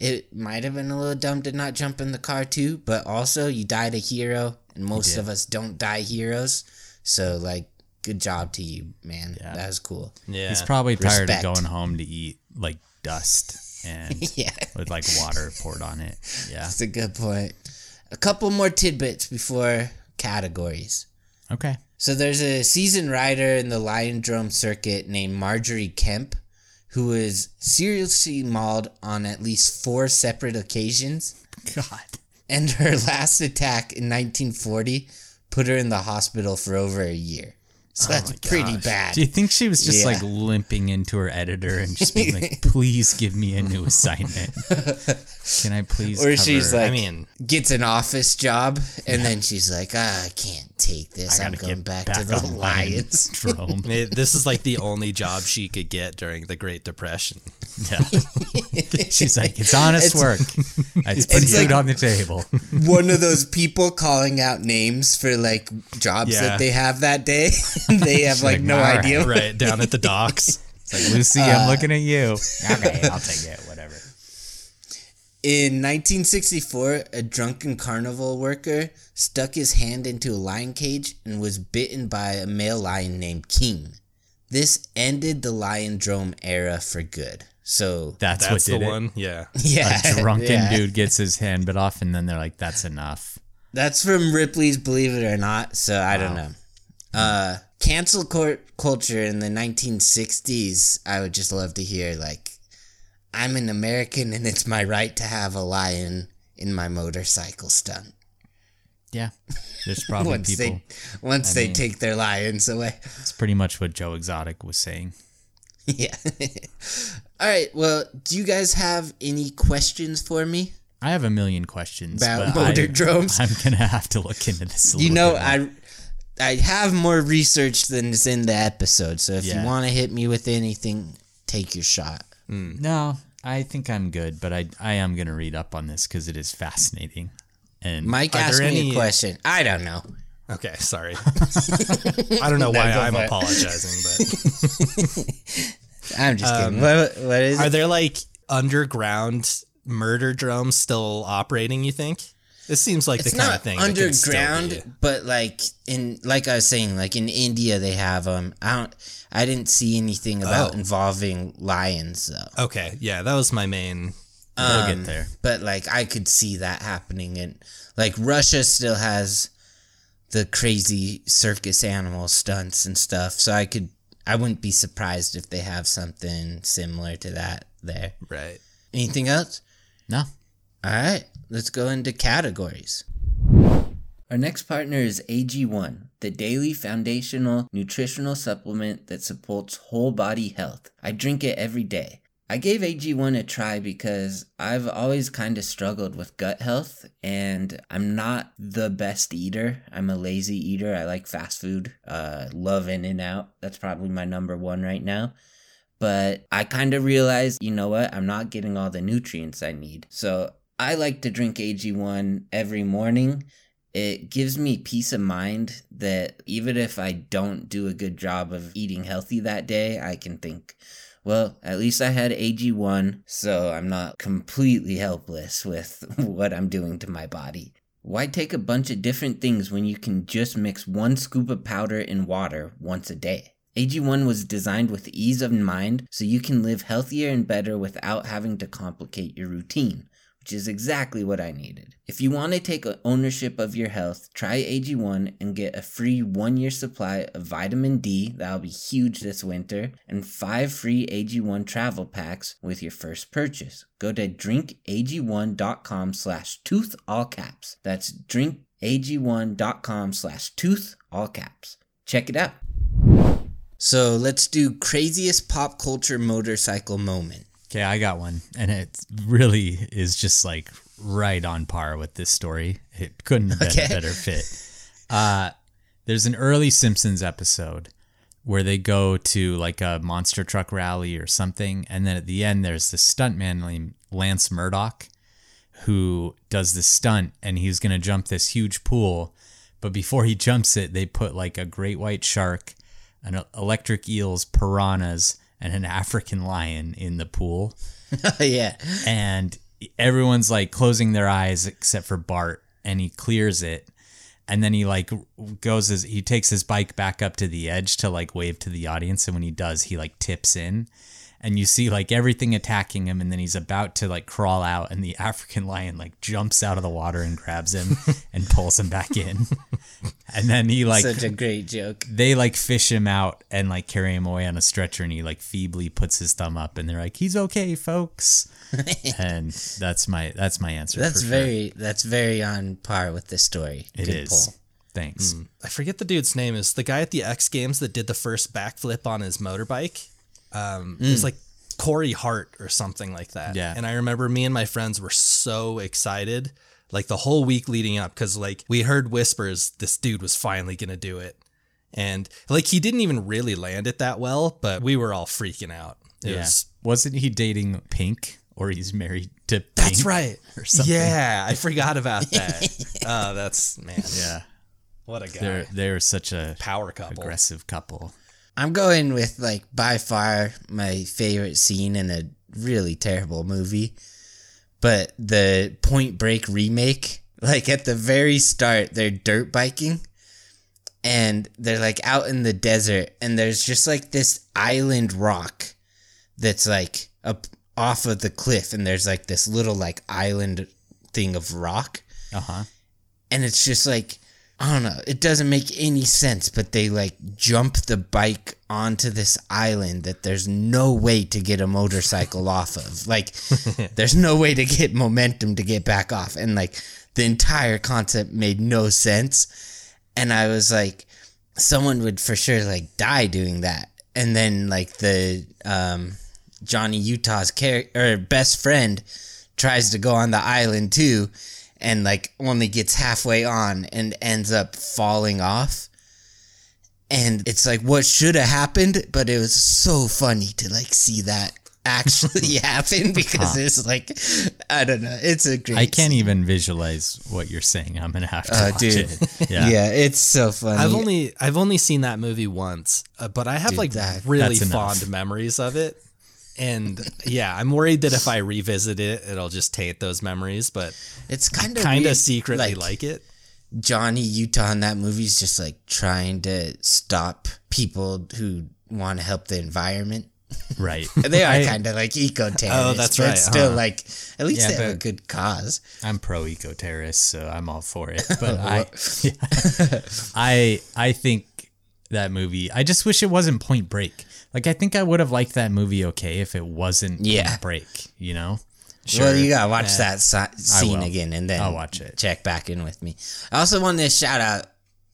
Speaker 1: it might have been a little dumb to not jump in the car too, but also you died a hero, and most of us don't die heroes. So like, good job to you, man.
Speaker 3: Yeah.
Speaker 1: That was cool.
Speaker 2: Yeah.
Speaker 3: He's probably tired
Speaker 1: Respect.
Speaker 3: of going home to eat like dust and (laughs)
Speaker 1: Yeah.
Speaker 3: with like water poured on it. Yeah.
Speaker 1: That's a good point. A couple more tidbits before categories.
Speaker 3: Okay.
Speaker 1: So there's a seasoned rider in the Lion Drome circuit named Marjorie Kemp, who was seriously mauled on at least four separate occasions,
Speaker 3: God.
Speaker 1: and her (laughs) last attack in 1940 put her in the hospital for over a year. So that's pretty bad.
Speaker 3: Do you think she was just
Speaker 1: Yeah.
Speaker 3: like limping into her editor and just being like, (laughs) please give me a new assignment? Can I please?
Speaker 1: Or she's like-
Speaker 2: I mean,
Speaker 1: Gets an office job, and then she's like, ah, I can't take this.
Speaker 3: I
Speaker 1: I'm going back,
Speaker 3: back,
Speaker 1: to the
Speaker 3: on
Speaker 1: Lions. (laughs) (laughs)
Speaker 2: It- this is like the only job she could get during the Great Depression.
Speaker 3: Yeah. She's like, it's honest
Speaker 1: It's-
Speaker 3: work. It's put
Speaker 1: it's
Speaker 3: food
Speaker 1: like-
Speaker 3: on the table.
Speaker 1: One of those people calling out names for like jobs
Speaker 2: Yeah.
Speaker 1: that they have that day. (laughs) they have like
Speaker 3: like,
Speaker 1: no
Speaker 3: "All right,
Speaker 1: idea.
Speaker 2: right down at the (laughs) docks.
Speaker 3: It's like, Lucy, I'm looking at you. (laughs) Okay, I'll take it. Whatever.
Speaker 1: In 1964, a drunken carnival worker stuck his hand into a lion cage and was bitten by a male lion named King. This ended the lion drome era for good. So,
Speaker 3: That's,
Speaker 2: That's
Speaker 3: what
Speaker 2: the
Speaker 3: did
Speaker 2: one. Yeah.
Speaker 1: yeah.
Speaker 3: A drunken
Speaker 1: yeah.
Speaker 3: dude gets his hand bit off, and then they're like, that's enough.
Speaker 1: That's from Ripley's Believe It or Not, so I don't know. Uh, cancel court culture in the 1960s, I would just love to hear, like, I'm an American and it's my right to have a lion in my motorcycle stunt.
Speaker 3: Yeah. There's (laughs) probably
Speaker 1: once
Speaker 3: people.
Speaker 1: they once they
Speaker 3: mean-
Speaker 1: take their lions away.
Speaker 3: It's pretty much what Joe Exotic was saying. (laughs)
Speaker 1: yeah. All right. Well, do you guys have any questions for me?
Speaker 3: I have a million questions
Speaker 1: About
Speaker 3: but I-
Speaker 1: Motordromes?
Speaker 3: I'm gonna have to look into this. A
Speaker 1: You
Speaker 3: little
Speaker 1: know. I I have more research than is in the episode. So if
Speaker 3: Yeah.
Speaker 1: you want to hit me with anything, take your shot. Hmm.
Speaker 3: no, I think I'm good, but I I am gonna read up on this because it is fascinating. And
Speaker 1: Mike
Speaker 2: Are
Speaker 1: asked me
Speaker 2: any-
Speaker 1: a question. I don't know.
Speaker 2: Okay, sorry. (laughs) I don't know why
Speaker 1: go
Speaker 2: I'm apologizing, but (laughs)
Speaker 1: I'm just kidding. What, what is
Speaker 2: are
Speaker 1: it?
Speaker 2: there like underground murder drones still operating? You think? This seems like
Speaker 1: It's
Speaker 2: the kind of thing that could still
Speaker 1: underground,
Speaker 2: be-
Speaker 1: but like in like I was saying, like in India they have them. I don't. I didn't see anything about
Speaker 2: Oh.
Speaker 1: involving lions though.
Speaker 2: Okay, yeah, that was my main.
Speaker 3: we'll
Speaker 1: Um,
Speaker 3: get there.
Speaker 1: But like I could see that happening, and like Russia still has the crazy circus animal stunts and stuff. So I could, I wouldn't be surprised if they have something similar to that there.
Speaker 2: Right.
Speaker 1: Anything else?
Speaker 3: No,
Speaker 1: All right, let's go into categories. Our next partner is AG1, the daily foundational nutritional supplement that supports whole body health. I drink it every day. I gave AG1 a try because I've always kind of struggled with gut health and I'm not the best eater. I'm a lazy eater. I like fast food. Uh love in and out. That's probably my number 1 right now but I kind of realized, you know what, I'm not getting all the nutrients I need. So I like to drink AG1 every morning. It gives me peace of mind that even if I don't do a good job of eating healthy that day, I can think, well, at least I had AG1, so I'm not completely helpless with (laughs) what I'm doing to my body. Why take a bunch of different things when you can just mix one scoop of powder in water once a day? AG1 was designed with ease of mind so you can live healthier and better without having to complicate your routine, which is exactly what I needed. If you want to take ownership of your health, try AG1 and get a free one year supply of vitamin D, that'll be huge this winter, and five free AG1 travel packs with your first purchase. Go to drinkag1.com slash tooth all caps. That's drinkag1.com slash tooth all caps. Check it out. So let's do craziest pop culture motorcycle moment.
Speaker 3: Okay, I got one, and it really is just like right on par with this story. It couldn't have been
Speaker 1: Okay.
Speaker 3: a better fit. Uh, there's an early Simpsons episode where they go to like a monster truck rally or something, and then at the end there's this stuntman named Lance Murdoch who does this stunt, and he's gonna jump this huge pool, but before he jumps it, they put like a great white shark, an electric eels, piranhas, and an African lion in the pool. (laughs)
Speaker 1: Yeah.
Speaker 3: and everyone's like closing their eyes except for Bart and he clears it. And then he like goes as he takes his bike back up to the edge to like wave to the audience. And when he does he like tips in and you see like everything attacking him and then he's about to like crawl out and the (laughs) African lion like jumps out of the water and grabs him (laughs) and pulls him back in (laughs) and then he like
Speaker 1: Such a great joke.
Speaker 3: they like fish him out and like carry him away on a stretcher and he like feebly puts his thumb up and they're like he's okay folks and that's my that's my answer
Speaker 1: That's
Speaker 3: for sure.
Speaker 1: very that's very on par with this story.
Speaker 3: It
Speaker 1: Good
Speaker 3: is.
Speaker 1: pull.
Speaker 3: thanks hmm.
Speaker 2: I forget the dude's name. Is the guy at the X Games that did the first backflip on his motorbike? Um, It was like Corey Hart or something like that.
Speaker 3: Yeah.
Speaker 2: And I remember me and my friends were so excited, like the whole week leading up, because like we heard whispers this dude was finally gonna do it, and like he didn't even really land it that well, but we were all freaking out. It
Speaker 3: yeah
Speaker 2: was
Speaker 3: wasn't he dating pink or he's married to pink
Speaker 2: that's right. (laughs)
Speaker 3: or something
Speaker 2: Yeah, I forgot about that. Oh, (laughs) that's man.
Speaker 3: yeah
Speaker 2: What a guy.
Speaker 3: they're they're such a
Speaker 2: Power couple.
Speaker 3: aggressive couple
Speaker 1: I'm going with like by far my favorite scene in a really terrible movie. But the Point Break remake, (laughs) like at the very start, they're dirt biking and they're like out in the desert and there's just like this island rock that's like up off of the cliff and there's like this little like island thing of rock
Speaker 3: uh-huh
Speaker 1: and it's just like I don't know. It doesn't make any sense, but they like jump the bike onto this island that there's no way to get a motorcycle off of. Like, (laughs) there's no way to get momentum to get back off, and like the entire concept made no sense. And I was like, someone would for sure like die doing that. And then like the um, Johnny Utah's char- or best friend tries to go on the island too and like only gets halfway on and ends up falling off. And it's like what should have happened, but it was so funny to like see that actually (laughs) happen because it's like I don't know. It's a great
Speaker 3: I can't
Speaker 1: scene.
Speaker 3: even visualize what you're saying I'm gonna have to
Speaker 1: Oh,
Speaker 3: watch
Speaker 1: dude.
Speaker 3: it (laughs)
Speaker 1: Yeah.
Speaker 3: yeah
Speaker 1: it's so funny.
Speaker 2: I've only I've only seen that movie once, uh, but I have
Speaker 1: Dude,
Speaker 2: like
Speaker 1: that-
Speaker 2: really
Speaker 3: That's enough.
Speaker 2: fond memories of it. And yeah, I'm worried that if I revisit it, it'll just taint those memories. But
Speaker 1: it's kind of
Speaker 2: kind of secretly like, it.
Speaker 1: Johnny Utah in that movie is just like trying to stop people who want to help the environment.
Speaker 3: right (laughs)
Speaker 1: They are
Speaker 3: I-
Speaker 1: kind of like eco terrorists.
Speaker 2: Oh, that's
Speaker 1: but
Speaker 2: right,
Speaker 1: Still,
Speaker 2: huh.
Speaker 1: like at least
Speaker 3: Yeah,
Speaker 1: they have a good cause.
Speaker 3: I'm pro eco terrorist, so I'm all for it. (laughs) But I, (laughs) I, I think that movie. I just wish it wasn't Point Break. Like I think I would have liked that movie okay if it wasn't
Speaker 1: Yeah.
Speaker 3: Point Break. You know?
Speaker 1: Well, you gotta watch that si- scene again and then
Speaker 3: I'll watch it.
Speaker 1: Check back in with me. I also want to shout out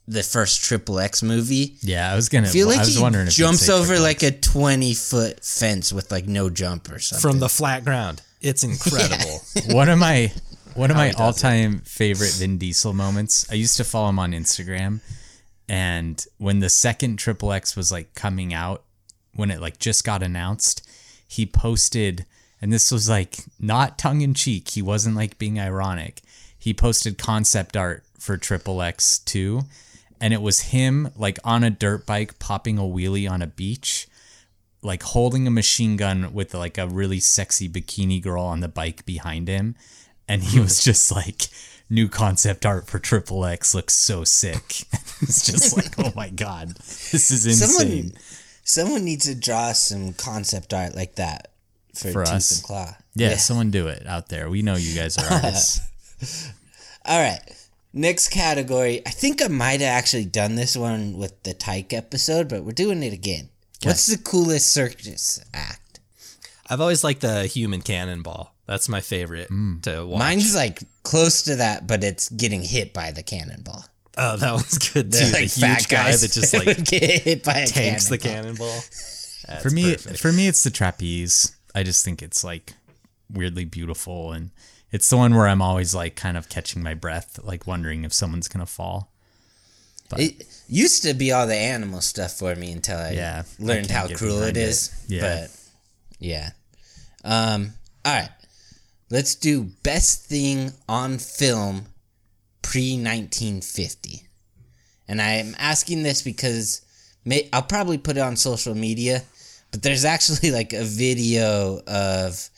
Speaker 1: the first Triple X movie.
Speaker 3: Yeah, I was gonna.
Speaker 1: I feel like
Speaker 3: I was
Speaker 1: he
Speaker 3: wondering if you'd
Speaker 1: jumps over
Speaker 3: Triple
Speaker 1: like a twenty foot fence with like no jump or something.
Speaker 2: From the flat ground. It's incredible. (laughs) (laughs)
Speaker 3: one of my one of my
Speaker 2: he does it.
Speaker 3: all-time favorite Vin Diesel moments. I used to follow him on Instagram, and when the second Triple X was like coming out, when it like just got announced, he posted, and this was like not tongue in cheek. He wasn't like being ironic. He posted concept art for Triple X two, and it was him like on a dirt bike popping a wheelie on a beach like holding a machine gun with like a really sexy bikini girl on the bike behind him and he hmm. was just like new concept art for triple x looks so sick (laughs) it's just (laughs) like oh my god this is insane
Speaker 1: someone, someone needs to draw some concept art like that. for,
Speaker 3: For
Speaker 1: Tooth
Speaker 3: us.
Speaker 1: and Claw.
Speaker 3: Yeah, someone do it out there. We know you guys are (laughs) artists.
Speaker 1: All right. Next category. I think I might have actually done this one with the Tyke episode, but we're doing it again. What's the coolest circus act?
Speaker 2: I've always liked the human cannonball. That's my favorite mm. to watch.
Speaker 1: Mine's like close to that, but it's getting hit by the cannonball.
Speaker 2: Oh, that was good too.
Speaker 1: They're
Speaker 2: the
Speaker 1: like
Speaker 2: huge guy that just (laughs) like (laughs)
Speaker 1: get hit by a
Speaker 2: tanks the
Speaker 1: cannonball.
Speaker 2: cannonball. That's
Speaker 3: for me,
Speaker 2: perfect.
Speaker 3: for me, it's the trapeze. I just think it's like weirdly beautiful, and it's the one where I'm always like kind of catching my breath, like wondering if someone's gonna fall.
Speaker 1: But, It used to be all the animal stuff for me until I
Speaker 3: Yeah,
Speaker 1: learned
Speaker 3: can't
Speaker 1: how
Speaker 3: get
Speaker 1: cruel it
Speaker 3: it.
Speaker 1: is.
Speaker 3: Yeah.
Speaker 1: But yeah. Um all right. Let's do best thing on film pre 1950. And I'm asking this because may, I'll probably put it on social media, but there's actually (laughs) like a video of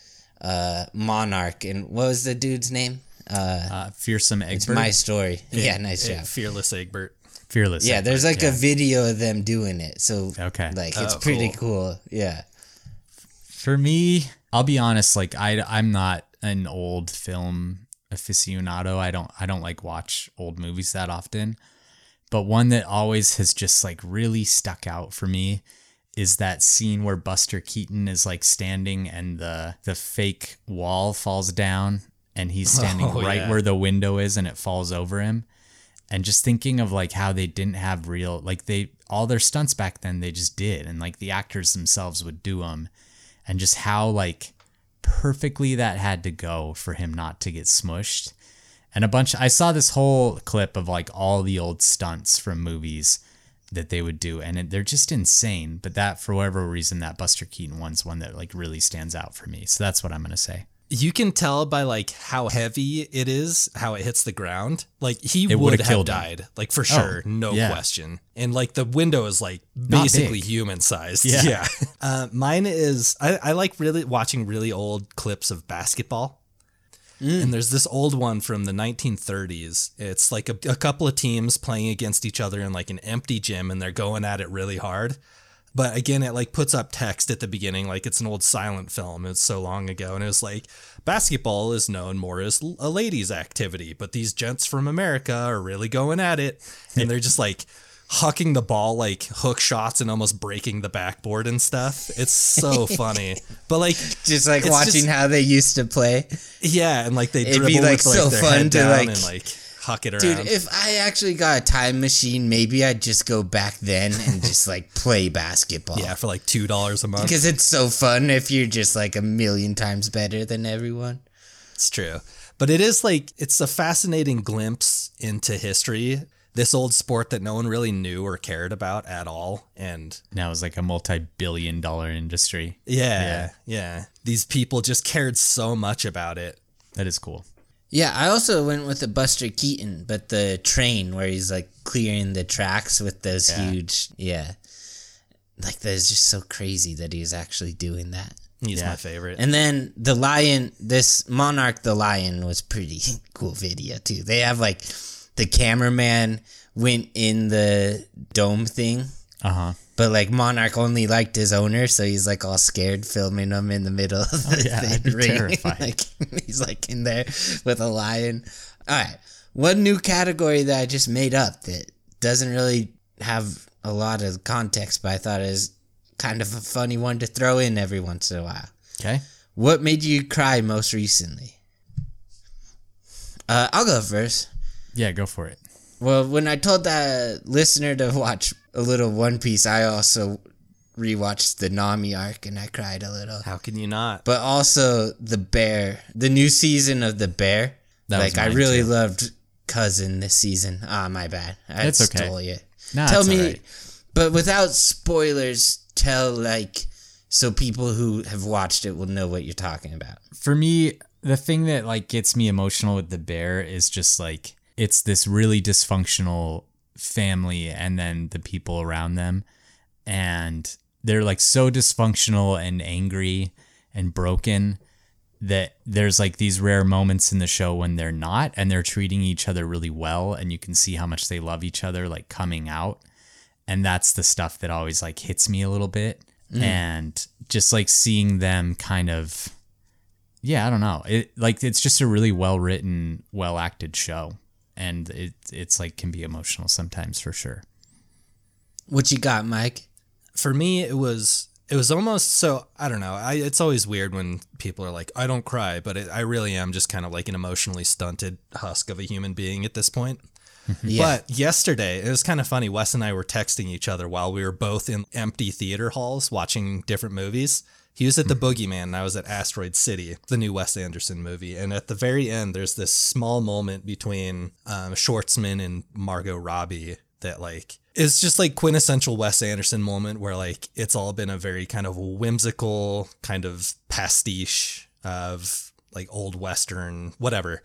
Speaker 1: uh Monarch and what was the dude's name? Uh
Speaker 3: Uh, fearsome
Speaker 1: it's my story. Yeah, nice
Speaker 2: Eh,
Speaker 1: job.
Speaker 2: Fearless Egbert.
Speaker 3: fearless.
Speaker 1: Yeah, there's
Speaker 3: Egbert,
Speaker 1: like a video of them doing it. So
Speaker 3: Okay.
Speaker 1: like it's
Speaker 2: Oh,
Speaker 1: pretty
Speaker 2: cool.
Speaker 1: cool. Yeah.
Speaker 3: For me, I'll be honest. Like I, I'm not an old film aficionado. I don't, I don't like watch old movies that often. But one that always has just like really stuck out for me is that scene where Buster Keaton is like standing and the the fake wall falls down and he's (laughs) oh, standing
Speaker 2: Oh,
Speaker 3: right
Speaker 2: yeah.
Speaker 3: where the window is and it falls over him. And just thinking of like how they didn't have real like they all their stunts back then they just did and like the actors themselves would do them and just how like perfectly that had to go for him not to get smushed. And a bunch I saw this whole clip of like all the old stunts from movies that they would do and it, they're just insane, but that for whatever reason that Buster Keaton one's one that like really stands out for me. So that's what I'm going to say.
Speaker 2: You can tell by like how heavy it is, how it hits the ground. Like he
Speaker 3: It
Speaker 2: would have
Speaker 3: killed him.
Speaker 2: died, like for sure, no
Speaker 3: yeah.
Speaker 2: question. And like the window is like basically human sized.
Speaker 3: Yeah. (laughs)
Speaker 2: uh, mine is I, I like really watching really old clips of basketball. And there's this old one from the 1930s. It's like a, a couple of teams playing against each other in like an empty gym, and they're going at it really hard. But again, it like puts up text at the beginning, like it's an old silent film. It's so long ago, and it was like basketball is known more as a ladies' activity, but these gents from America are really going at it, and they're just like hucking the ball like hook shots and almost breaking the backboard and stuff. It's so (laughs) funny, but like
Speaker 1: Just like watching
Speaker 2: just-
Speaker 1: how they used to play.
Speaker 2: yeah, and like they
Speaker 1: It'd
Speaker 2: dribble
Speaker 1: be, like,
Speaker 2: with like
Speaker 1: so
Speaker 2: their
Speaker 1: fun
Speaker 2: head
Speaker 1: to,
Speaker 2: down
Speaker 1: like-
Speaker 2: and like huck it around.
Speaker 1: Dude, if I actually got a time machine, maybe I'd just go back then and just like (laughs) play basketball.
Speaker 2: yeah, for like two dollars a month.
Speaker 1: Because it's so fun if you're just like a million times better than everyone.
Speaker 2: It's true. But it is like it's a fascinating glimpse into history. This old sport that no one really knew or cared about at all. And
Speaker 3: Now it's like a multi-billion dollar industry.
Speaker 2: Yeah, yeah, yeah. These people just cared so much about it.
Speaker 3: That is cool.
Speaker 1: Yeah, I also went with the Buster Keaton, but the train where he's like clearing the tracks with those
Speaker 2: Yeah.
Speaker 1: huge, yeah. Like that is just so crazy that he's actually doing that.
Speaker 2: He's
Speaker 3: Yeah.
Speaker 2: my favorite.
Speaker 1: And then the lion, this Monarch the lion was pretty (laughs) cool video too. They have like the cameraman went in the dome thing,
Speaker 3: Uh-huh.
Speaker 1: But like Monarch only liked his owner, so he's like all scared filming him in the middle of the,
Speaker 3: yeah,
Speaker 1: the
Speaker 3: I'd be (laughs)
Speaker 1: ring.
Speaker 3: terrified. (laughs)
Speaker 1: like he's like in there with a lion. All right, one new category that I just made up that doesn't really have a lot of context, but I thought is kind of a funny one to throw in every once in a while.
Speaker 3: Okay.
Speaker 1: What made you cry most recently? Uh, I'll go first.
Speaker 3: Yeah, go for it.
Speaker 1: Well, when I told that listener to watch a little One Piece, I also rewatched the Nami arc and I cried a little.
Speaker 2: How can you not?
Speaker 1: But also the Bear, the new season of the Bear.
Speaker 3: That
Speaker 1: like I really
Speaker 3: too.
Speaker 1: loved Cousin this season. Ah, my bad. I
Speaker 3: It's okay.
Speaker 1: stole you.
Speaker 3: Nah,
Speaker 1: tell me,
Speaker 3: alright.
Speaker 1: but without spoilers, tell like so people who have watched it will know what you're talking about.
Speaker 3: for me, the thing that like gets me emotional with the bear is just like it's this really dysfunctional family and then the people around them. And they're like so dysfunctional and angry and broken that there's like these rare moments in the show when they're not and they're treating each other really well and you can see how much they love each other like coming out. And that's the stuff that always like hits me a little bit. Mm. And just like seeing them kind of yeah i don't know. It like it's just a really well written well acted show and it it's like can be emotional sometimes for sure.
Speaker 1: What you got, Mike?
Speaker 2: for me it was it was almost so i don't know. I, it's always weird when people are like i don't cry but it, i really am just kind of like an emotionally stunted husk of a human being at this point. (laughs)
Speaker 1: Yeah.
Speaker 2: but yesterday it was kind of funny. Wes and i were texting each other while we were both in empty theater halls watching different movies he was at the boogeyman and i was at asteroid city the new wes anderson movie. And at the very end there's this small moment between um, schwartzman and margot robbie that like is just like quintessential Wes Anderson moment where like it's all been a very kind of whimsical kind of pastiche of like old western whatever.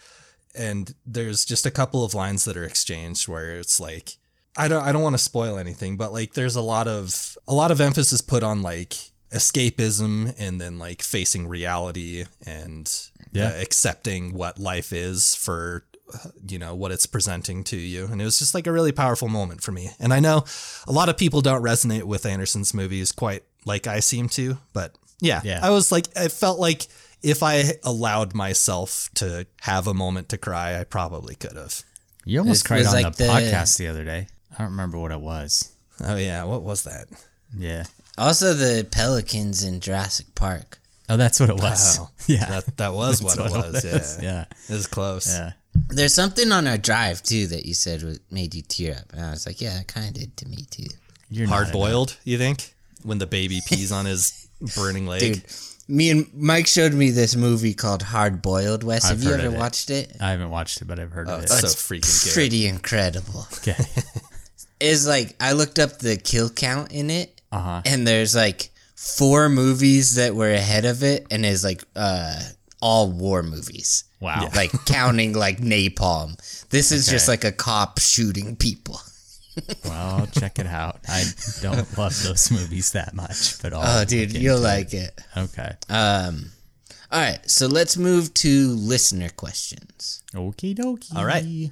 Speaker 2: And there's just a couple of lines that are exchanged where it's like I don't I don't want to spoil anything but like there's a lot of a lot of emphasis put on like escapism and then like facing reality and
Speaker 3: Yeah.
Speaker 2: uh, accepting what life is for uh, you know what it's presenting to you. And it was just like a really powerful moment for me. And i know a lot of people don't resonate with anderson's movies quite like i seem to but yeah,
Speaker 3: Yeah.
Speaker 2: i was like i felt like if i allowed myself to have a moment to cry i probably could have.
Speaker 3: You almost
Speaker 1: It
Speaker 3: cried on
Speaker 1: like
Speaker 3: the,
Speaker 1: the-
Speaker 3: podcast the other day. I don't remember what it was.
Speaker 2: Oh yeah. What was that?
Speaker 3: Yeah
Speaker 1: Also, the pelicans in Jurassic Park.
Speaker 3: oh that's what it was
Speaker 2: Wow. (laughs)
Speaker 3: yeah
Speaker 2: that, that was what it was yeah
Speaker 3: yeah
Speaker 2: it was close
Speaker 3: yeah
Speaker 1: There's something on our drive too that you said was, made you tear up, and I was like, yeah, it kind of did to me too,
Speaker 3: you're
Speaker 2: hard boiled. you think when the baby pees on his (laughs) burning leg
Speaker 1: dude. Me and Mike showed me this movie called Hard Boiled. Wes,
Speaker 3: I've
Speaker 1: have you ever
Speaker 3: of it.
Speaker 1: watched it?
Speaker 3: i haven't watched it but i've heard oh, of it
Speaker 2: so
Speaker 1: It's
Speaker 2: freaking good
Speaker 1: Pretty incredible.
Speaker 3: okay (laughs)
Speaker 1: Is like I looked up the kill count in it,
Speaker 3: uh-huh
Speaker 1: and there's like four movies that were ahead of it, and is like uh all war movies.
Speaker 3: wow
Speaker 1: Like counting like napalm. This is just like a cop shooting people. (laughs)
Speaker 3: well check it out i don't love those movies that much but I'll
Speaker 1: Oh, dude, you'll like it.
Speaker 3: it. okay
Speaker 1: Um, all right, so let's move to listener questions.
Speaker 3: Okie dokie.
Speaker 2: All right.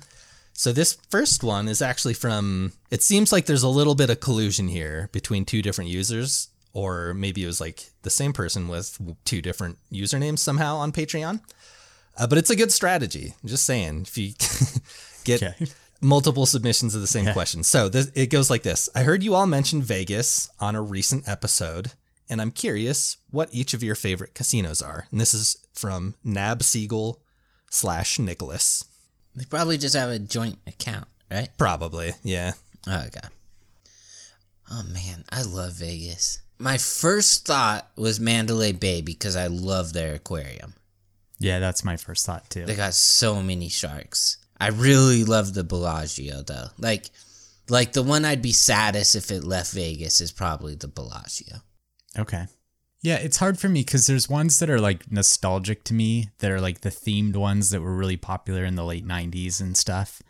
Speaker 2: So this first one is actually from. It seems like there's a little bit of collusion here between two different users, or maybe it was like the same person with two different usernames somehow on Patreon. Uh, but it's a good strategy. I'm just saying, if you (laughs) get
Speaker 3: Okay.
Speaker 2: multiple submissions of the same question. So this, it goes like this: I heard you all mention Vegas on a recent episode, and I'm curious what each of your favorite casinos are. And this is from Nab Siegel slash Nicholas.
Speaker 1: They probably just have a joint account, right?
Speaker 2: Probably, yeah.
Speaker 1: Oh, okay. Oh man, I love Vegas. My first thought was Mandalay Bay because I love their aquarium.
Speaker 3: Yeah, that's my first thought too.
Speaker 1: They got so many sharks. I really love the Bellagio though. Like like the one I'd be saddest if it left Vegas is probably the Bellagio.
Speaker 3: Okay. Yeah, it's hard for me because there's ones that are like nostalgic to me that are like the themed ones that were really popular in the late 90s and stuff.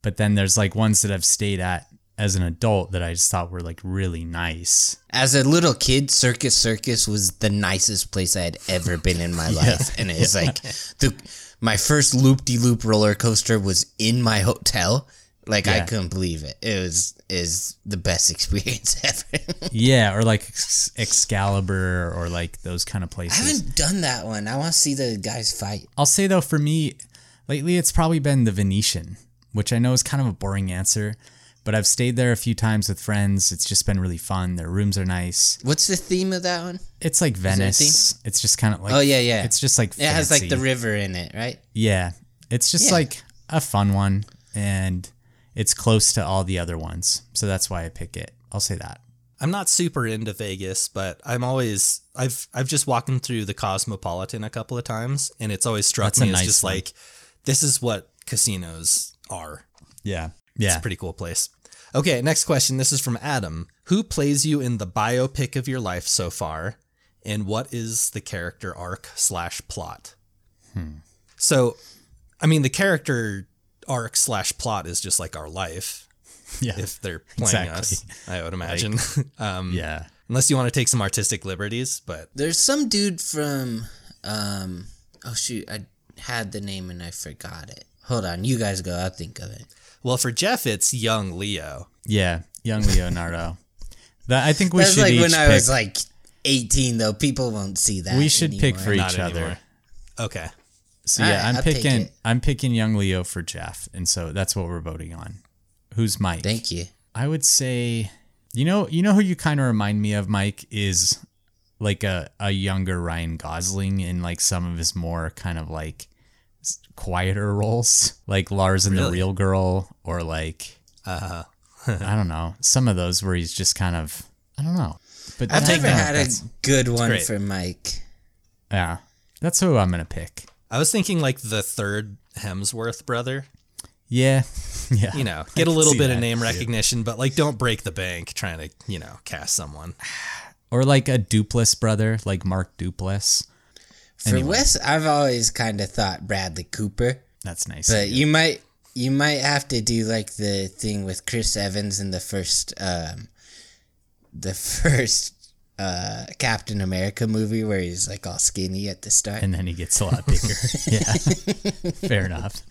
Speaker 3: But then there's like ones that I've stayed at as an adult that I just thought were like really nice.
Speaker 1: As a little kid, Circus Circus was the nicest place I had ever been in my (laughs) life. And it's like the my first loop de loop roller coaster was in my hotel. Like I couldn't believe it. It was is the best (laughs) experience ever.
Speaker 3: Yeah, or like Excalibur or like those kind of places.
Speaker 1: I haven't done that one. I want to see the guys fight.
Speaker 3: I'll say though, for me, lately it's probably been the Venetian, which I know is kind of a boring answer, but I've stayed there a few times with friends. It's just been really fun. Their rooms are nice.
Speaker 1: What's the theme of that one?
Speaker 3: It's like Venice. It's just kind of like
Speaker 1: Oh, yeah, yeah.
Speaker 3: It's just like
Speaker 1: It has like the river in it, right?
Speaker 3: yeah. It's just
Speaker 1: Yeah.
Speaker 3: like a fun one, and it's close to all the other ones, so that's why I pick it. I'll say that.
Speaker 2: I'm not super into Vegas, but I'm always I've I've just walked through the Cosmopolitan a couple of times, and it's always struck
Speaker 3: That's
Speaker 2: me as just
Speaker 3: one.
Speaker 2: like this is what casinos are.
Speaker 3: Yeah,
Speaker 2: It's
Speaker 3: yeah.
Speaker 2: a pretty cool place. Okay, next question. This is from Adam. Who plays you in the biopic of your life so far, and what is the character arc slash plot? Hmm. So, I mean, the character arc slash plot is just like our life. (laughs)
Speaker 3: yeah,
Speaker 2: If they're playing
Speaker 3: Exactly.
Speaker 2: us, I would imagine. (laughs) um,
Speaker 3: yeah.
Speaker 2: unless you want to take some artistic liberties, but
Speaker 1: There's some dude from um oh shoot, I had the name and I forgot it. Hold on, you guys go, I'll think of it.
Speaker 2: well, for Jeff, it's young Leo.
Speaker 3: Yeah, young Leonardo. That, I think we
Speaker 1: That's
Speaker 3: should
Speaker 1: like
Speaker 3: each
Speaker 1: when
Speaker 3: pick.
Speaker 1: I was like 18, though. People won't see that.
Speaker 3: we should pick for
Speaker 1: anymore.
Speaker 3: each
Speaker 2: Not
Speaker 3: other.
Speaker 2: Okay.
Speaker 3: So
Speaker 1: All
Speaker 3: yeah,
Speaker 1: right,
Speaker 3: I'm
Speaker 1: I'll
Speaker 3: picking. I'm picking young Leo for Jeff, and so that's what we're voting on. Who's Mike?
Speaker 1: Thank you.
Speaker 3: I would say, you know, you know who you kind of remind me of, Mike, is like a a younger Ryan Gosling in like some of his more kind of like quieter roles, like Lars and the Real Girl, or like
Speaker 2: Uh, (laughs)
Speaker 3: I don't know, some of those where he's just kind of I don't know. But
Speaker 1: I've never had a good one for Mike.
Speaker 3: yeah, that's who I'm gonna pick.
Speaker 2: I was thinking like the third Hemsworth brother.
Speaker 3: Yeah, (laughs) yeah.
Speaker 2: You know, get a little
Speaker 3: see
Speaker 2: bit of name recognition, but like don't break the bank trying to, you know, cast someone.
Speaker 3: or like a Duplass brother, like Mark Duplass.
Speaker 1: For Wes, I've always kind of thought Bradley Cooper,
Speaker 3: That's nice.
Speaker 1: but you might you might have to do like the thing with Chris Evans in the first um the (laughs) first uh Captain America movie where he's like all skinny at the start.
Speaker 3: and then he gets a lot bigger. (laughs) (laughs) yeah, fair enough.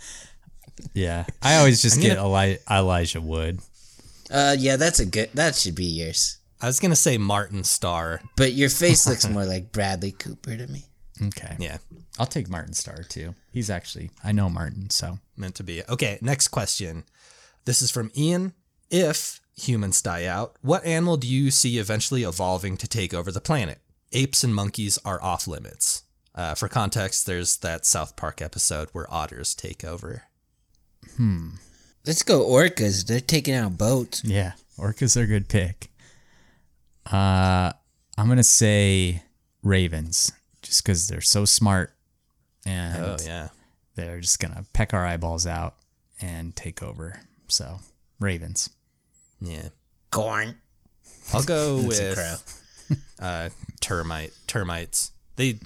Speaker 3: Yeah, I always just get Eli- Elijah Wood.
Speaker 1: Uh yeah, that's a good that should be yours.
Speaker 2: I was gonna say Martin Starr.
Speaker 1: But your face looks (laughs) more like Bradley Cooper to me.
Speaker 3: Okay,
Speaker 2: Yeah,
Speaker 3: I'll take Martin Starr too. He's actually I know Martin, so
Speaker 2: meant to be. Okay, next question. This is from Ian. If humans die out, what animal do you see eventually evolving to take over the planet? Apes and monkeys are off limits. Uh, for context, there's that South Park episode where otters take over. Hmm.
Speaker 1: Let's go orcas. They're taking out boats.
Speaker 3: yeah, orcas are a good pick. Uh, I'm gonna say ravens, just because they're so smart, and
Speaker 2: Oh yeah,
Speaker 3: they're just gonna peck our eyeballs out and take over. So ravens.
Speaker 2: Yeah.
Speaker 1: Corn.
Speaker 2: I'll go (laughs)
Speaker 1: That's a
Speaker 2: with
Speaker 1: crow. (laughs)
Speaker 2: uh, termite termites. They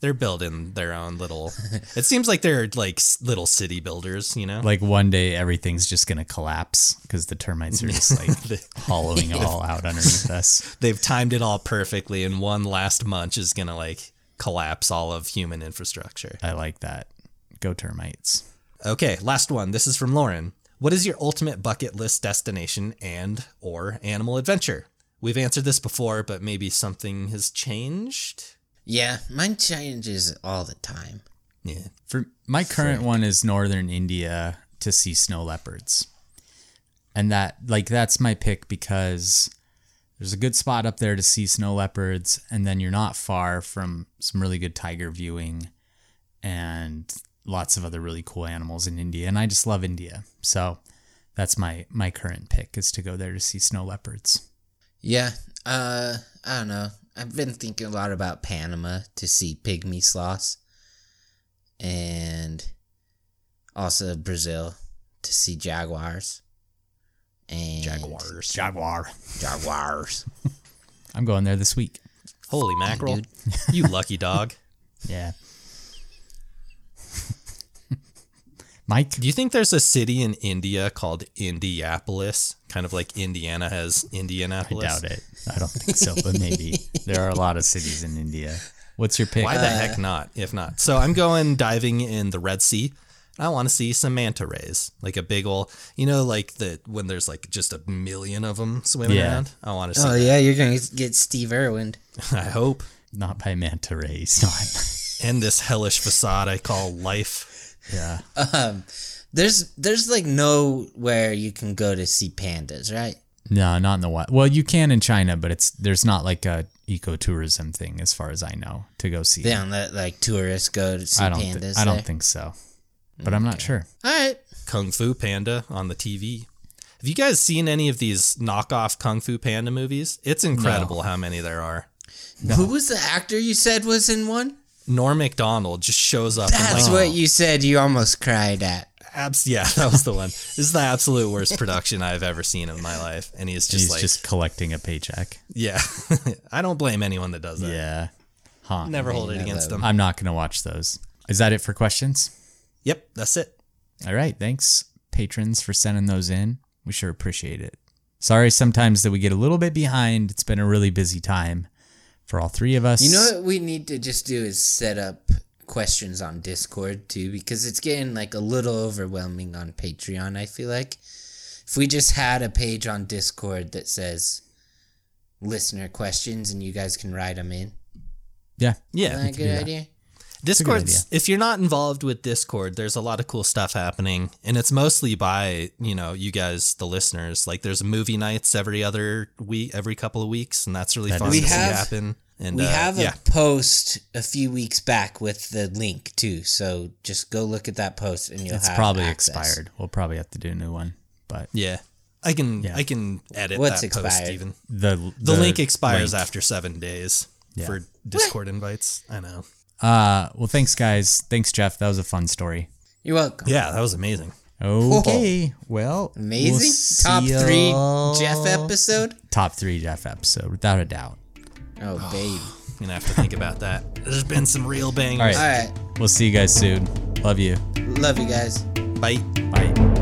Speaker 2: they're building their own little. It seems like they're like little city builders, you know.
Speaker 3: like one day everything's just gonna collapse because the termites are just like (laughs) hollowing it all out underneath us.
Speaker 2: They've timed it all perfectly, and one last munch is gonna like collapse all of human infrastructure.
Speaker 3: I like that. Go termites.
Speaker 2: Okay, last one. This is from Lauren. What is your ultimate bucket list destination and or animal adventure? We've answered this before, but maybe something has changed.
Speaker 1: Yeah, mine changes all the time.
Speaker 2: Yeah.
Speaker 3: For my current one is northern India to see snow leopards. And that like that's my pick because there's a good spot up there to see snow leopards and then you're not far from some really good tiger viewing and lots of other really cool animals in India and I just love India. So that's my my current pick is to go there to see snow leopards.
Speaker 1: Yeah, uh, I don't know. I've been thinking a lot about Panama to see pygmy sloths, and also Brazil to see jaguars. And
Speaker 2: Jaguars.
Speaker 3: Jaguar.
Speaker 1: Jaguars. (laughs)
Speaker 3: I'm going there this week.
Speaker 2: Holy mackerel.
Speaker 1: dude.
Speaker 2: you lucky dog. (laughs)
Speaker 3: Yeah. Mike,
Speaker 2: Do you think there's a city in India called Indianapolis? Kind of like Indiana has Indianapolis.
Speaker 3: I doubt it. I don't think so, but maybe. There are a lot of cities in India. What's your pick?
Speaker 2: Why the heck uh, not? If not, so I'm going diving in the Red Sea. I want to see some manta rays, like a big ol' you know, like the when there's like just a million of them swimming
Speaker 3: Yeah.
Speaker 2: around. I want to see.
Speaker 1: oh yeah, you're gonna get Steve Irwin. (laughs)
Speaker 2: I hope.
Speaker 3: Not by manta rays. (laughs) Not.
Speaker 2: And this hellish facade I call life.
Speaker 3: Yeah.
Speaker 1: Um, there's there's like nowhere you can go to see pandas, right?
Speaker 3: No, not in the wild. Well, you can in China, but it's there's not like a ecotourism thing as far as I know to go see.
Speaker 1: They don't let like tourists go to see
Speaker 3: I don't.
Speaker 1: pandas.
Speaker 3: thi- I don't
Speaker 1: there.
Speaker 3: think so. But I'm not sure.
Speaker 1: All right.
Speaker 2: Kung Fu Panda on the TV. Have you guys seen any of these knockoff Kung Fu Panda movies? It's incredible how many there are.
Speaker 1: Who was the actor you said was in one?
Speaker 2: Norm Macdonald just shows up.
Speaker 1: That's
Speaker 2: and like,
Speaker 1: what you said. You almost cried at.
Speaker 2: abs- yeah, (laughs) that was the one. This is the absolute worst production I've ever seen in my life, and he's just
Speaker 3: He's
Speaker 2: like,
Speaker 3: just collecting a paycheck.
Speaker 2: yeah. (laughs) I don't blame anyone that does that.
Speaker 3: Yeah. Huh.
Speaker 2: Never hold it against
Speaker 1: love
Speaker 2: them.
Speaker 3: I'm not gonna watch those. Is that it for questions?
Speaker 2: Yep, that's it.
Speaker 3: All right. Thanks, patrons, for sending those in. We sure appreciate it. Sorry sometimes that we get a little bit behind. It's been a really busy time for all three of us.
Speaker 1: You know what we need to just do is set up questions on Discord too, because it's getting like a little overwhelming on Patreon. I feel like if we just had a page on Discord that says listener questions and you guys can write them in.
Speaker 3: Yeah.
Speaker 2: Yeah.
Speaker 1: Isn't that a good idea?
Speaker 2: Discord's if you're not involved with Discord, there's a lot of cool stuff happening, and it's mostly by you know you guys, the listeners. Like there's movie nights every other week, every couple of weeks, and that's really
Speaker 3: That
Speaker 2: fun to
Speaker 1: cool.
Speaker 2: see
Speaker 1: We have-
Speaker 2: happen. And
Speaker 1: We
Speaker 2: uh,
Speaker 1: have a
Speaker 2: yeah,
Speaker 1: post a few weeks back with the link too, so just go look at that post and you'll
Speaker 3: It's
Speaker 1: have
Speaker 3: probably
Speaker 1: access.
Speaker 3: expired. We'll probably have to do a new one. But
Speaker 2: yeah. I can
Speaker 3: Yeah.
Speaker 2: I can edit
Speaker 1: What's
Speaker 2: that post
Speaker 1: expired?
Speaker 2: even.
Speaker 3: the
Speaker 2: The, link expires
Speaker 3: link.
Speaker 2: after seven days
Speaker 3: Yeah.
Speaker 2: for Discord invites. I know.
Speaker 3: Uh, well, thanks, guys. Thanks, Jeff. That was a fun story.
Speaker 1: You're welcome.
Speaker 2: Yeah, that was amazing.
Speaker 3: Okay. Well,
Speaker 1: Amazing.
Speaker 3: we'll see
Speaker 1: Top three
Speaker 3: y'all-
Speaker 1: Jeff episode.
Speaker 3: Top three Jeff episode, without a doubt.
Speaker 1: Oh, (sighs) babe.
Speaker 2: I'm gonna have to think about that. There's been some real bangers.
Speaker 3: All right.
Speaker 1: All right.
Speaker 3: We'll see you guys soon. Love you.
Speaker 1: Love you guys.
Speaker 2: Bye.
Speaker 3: Bye.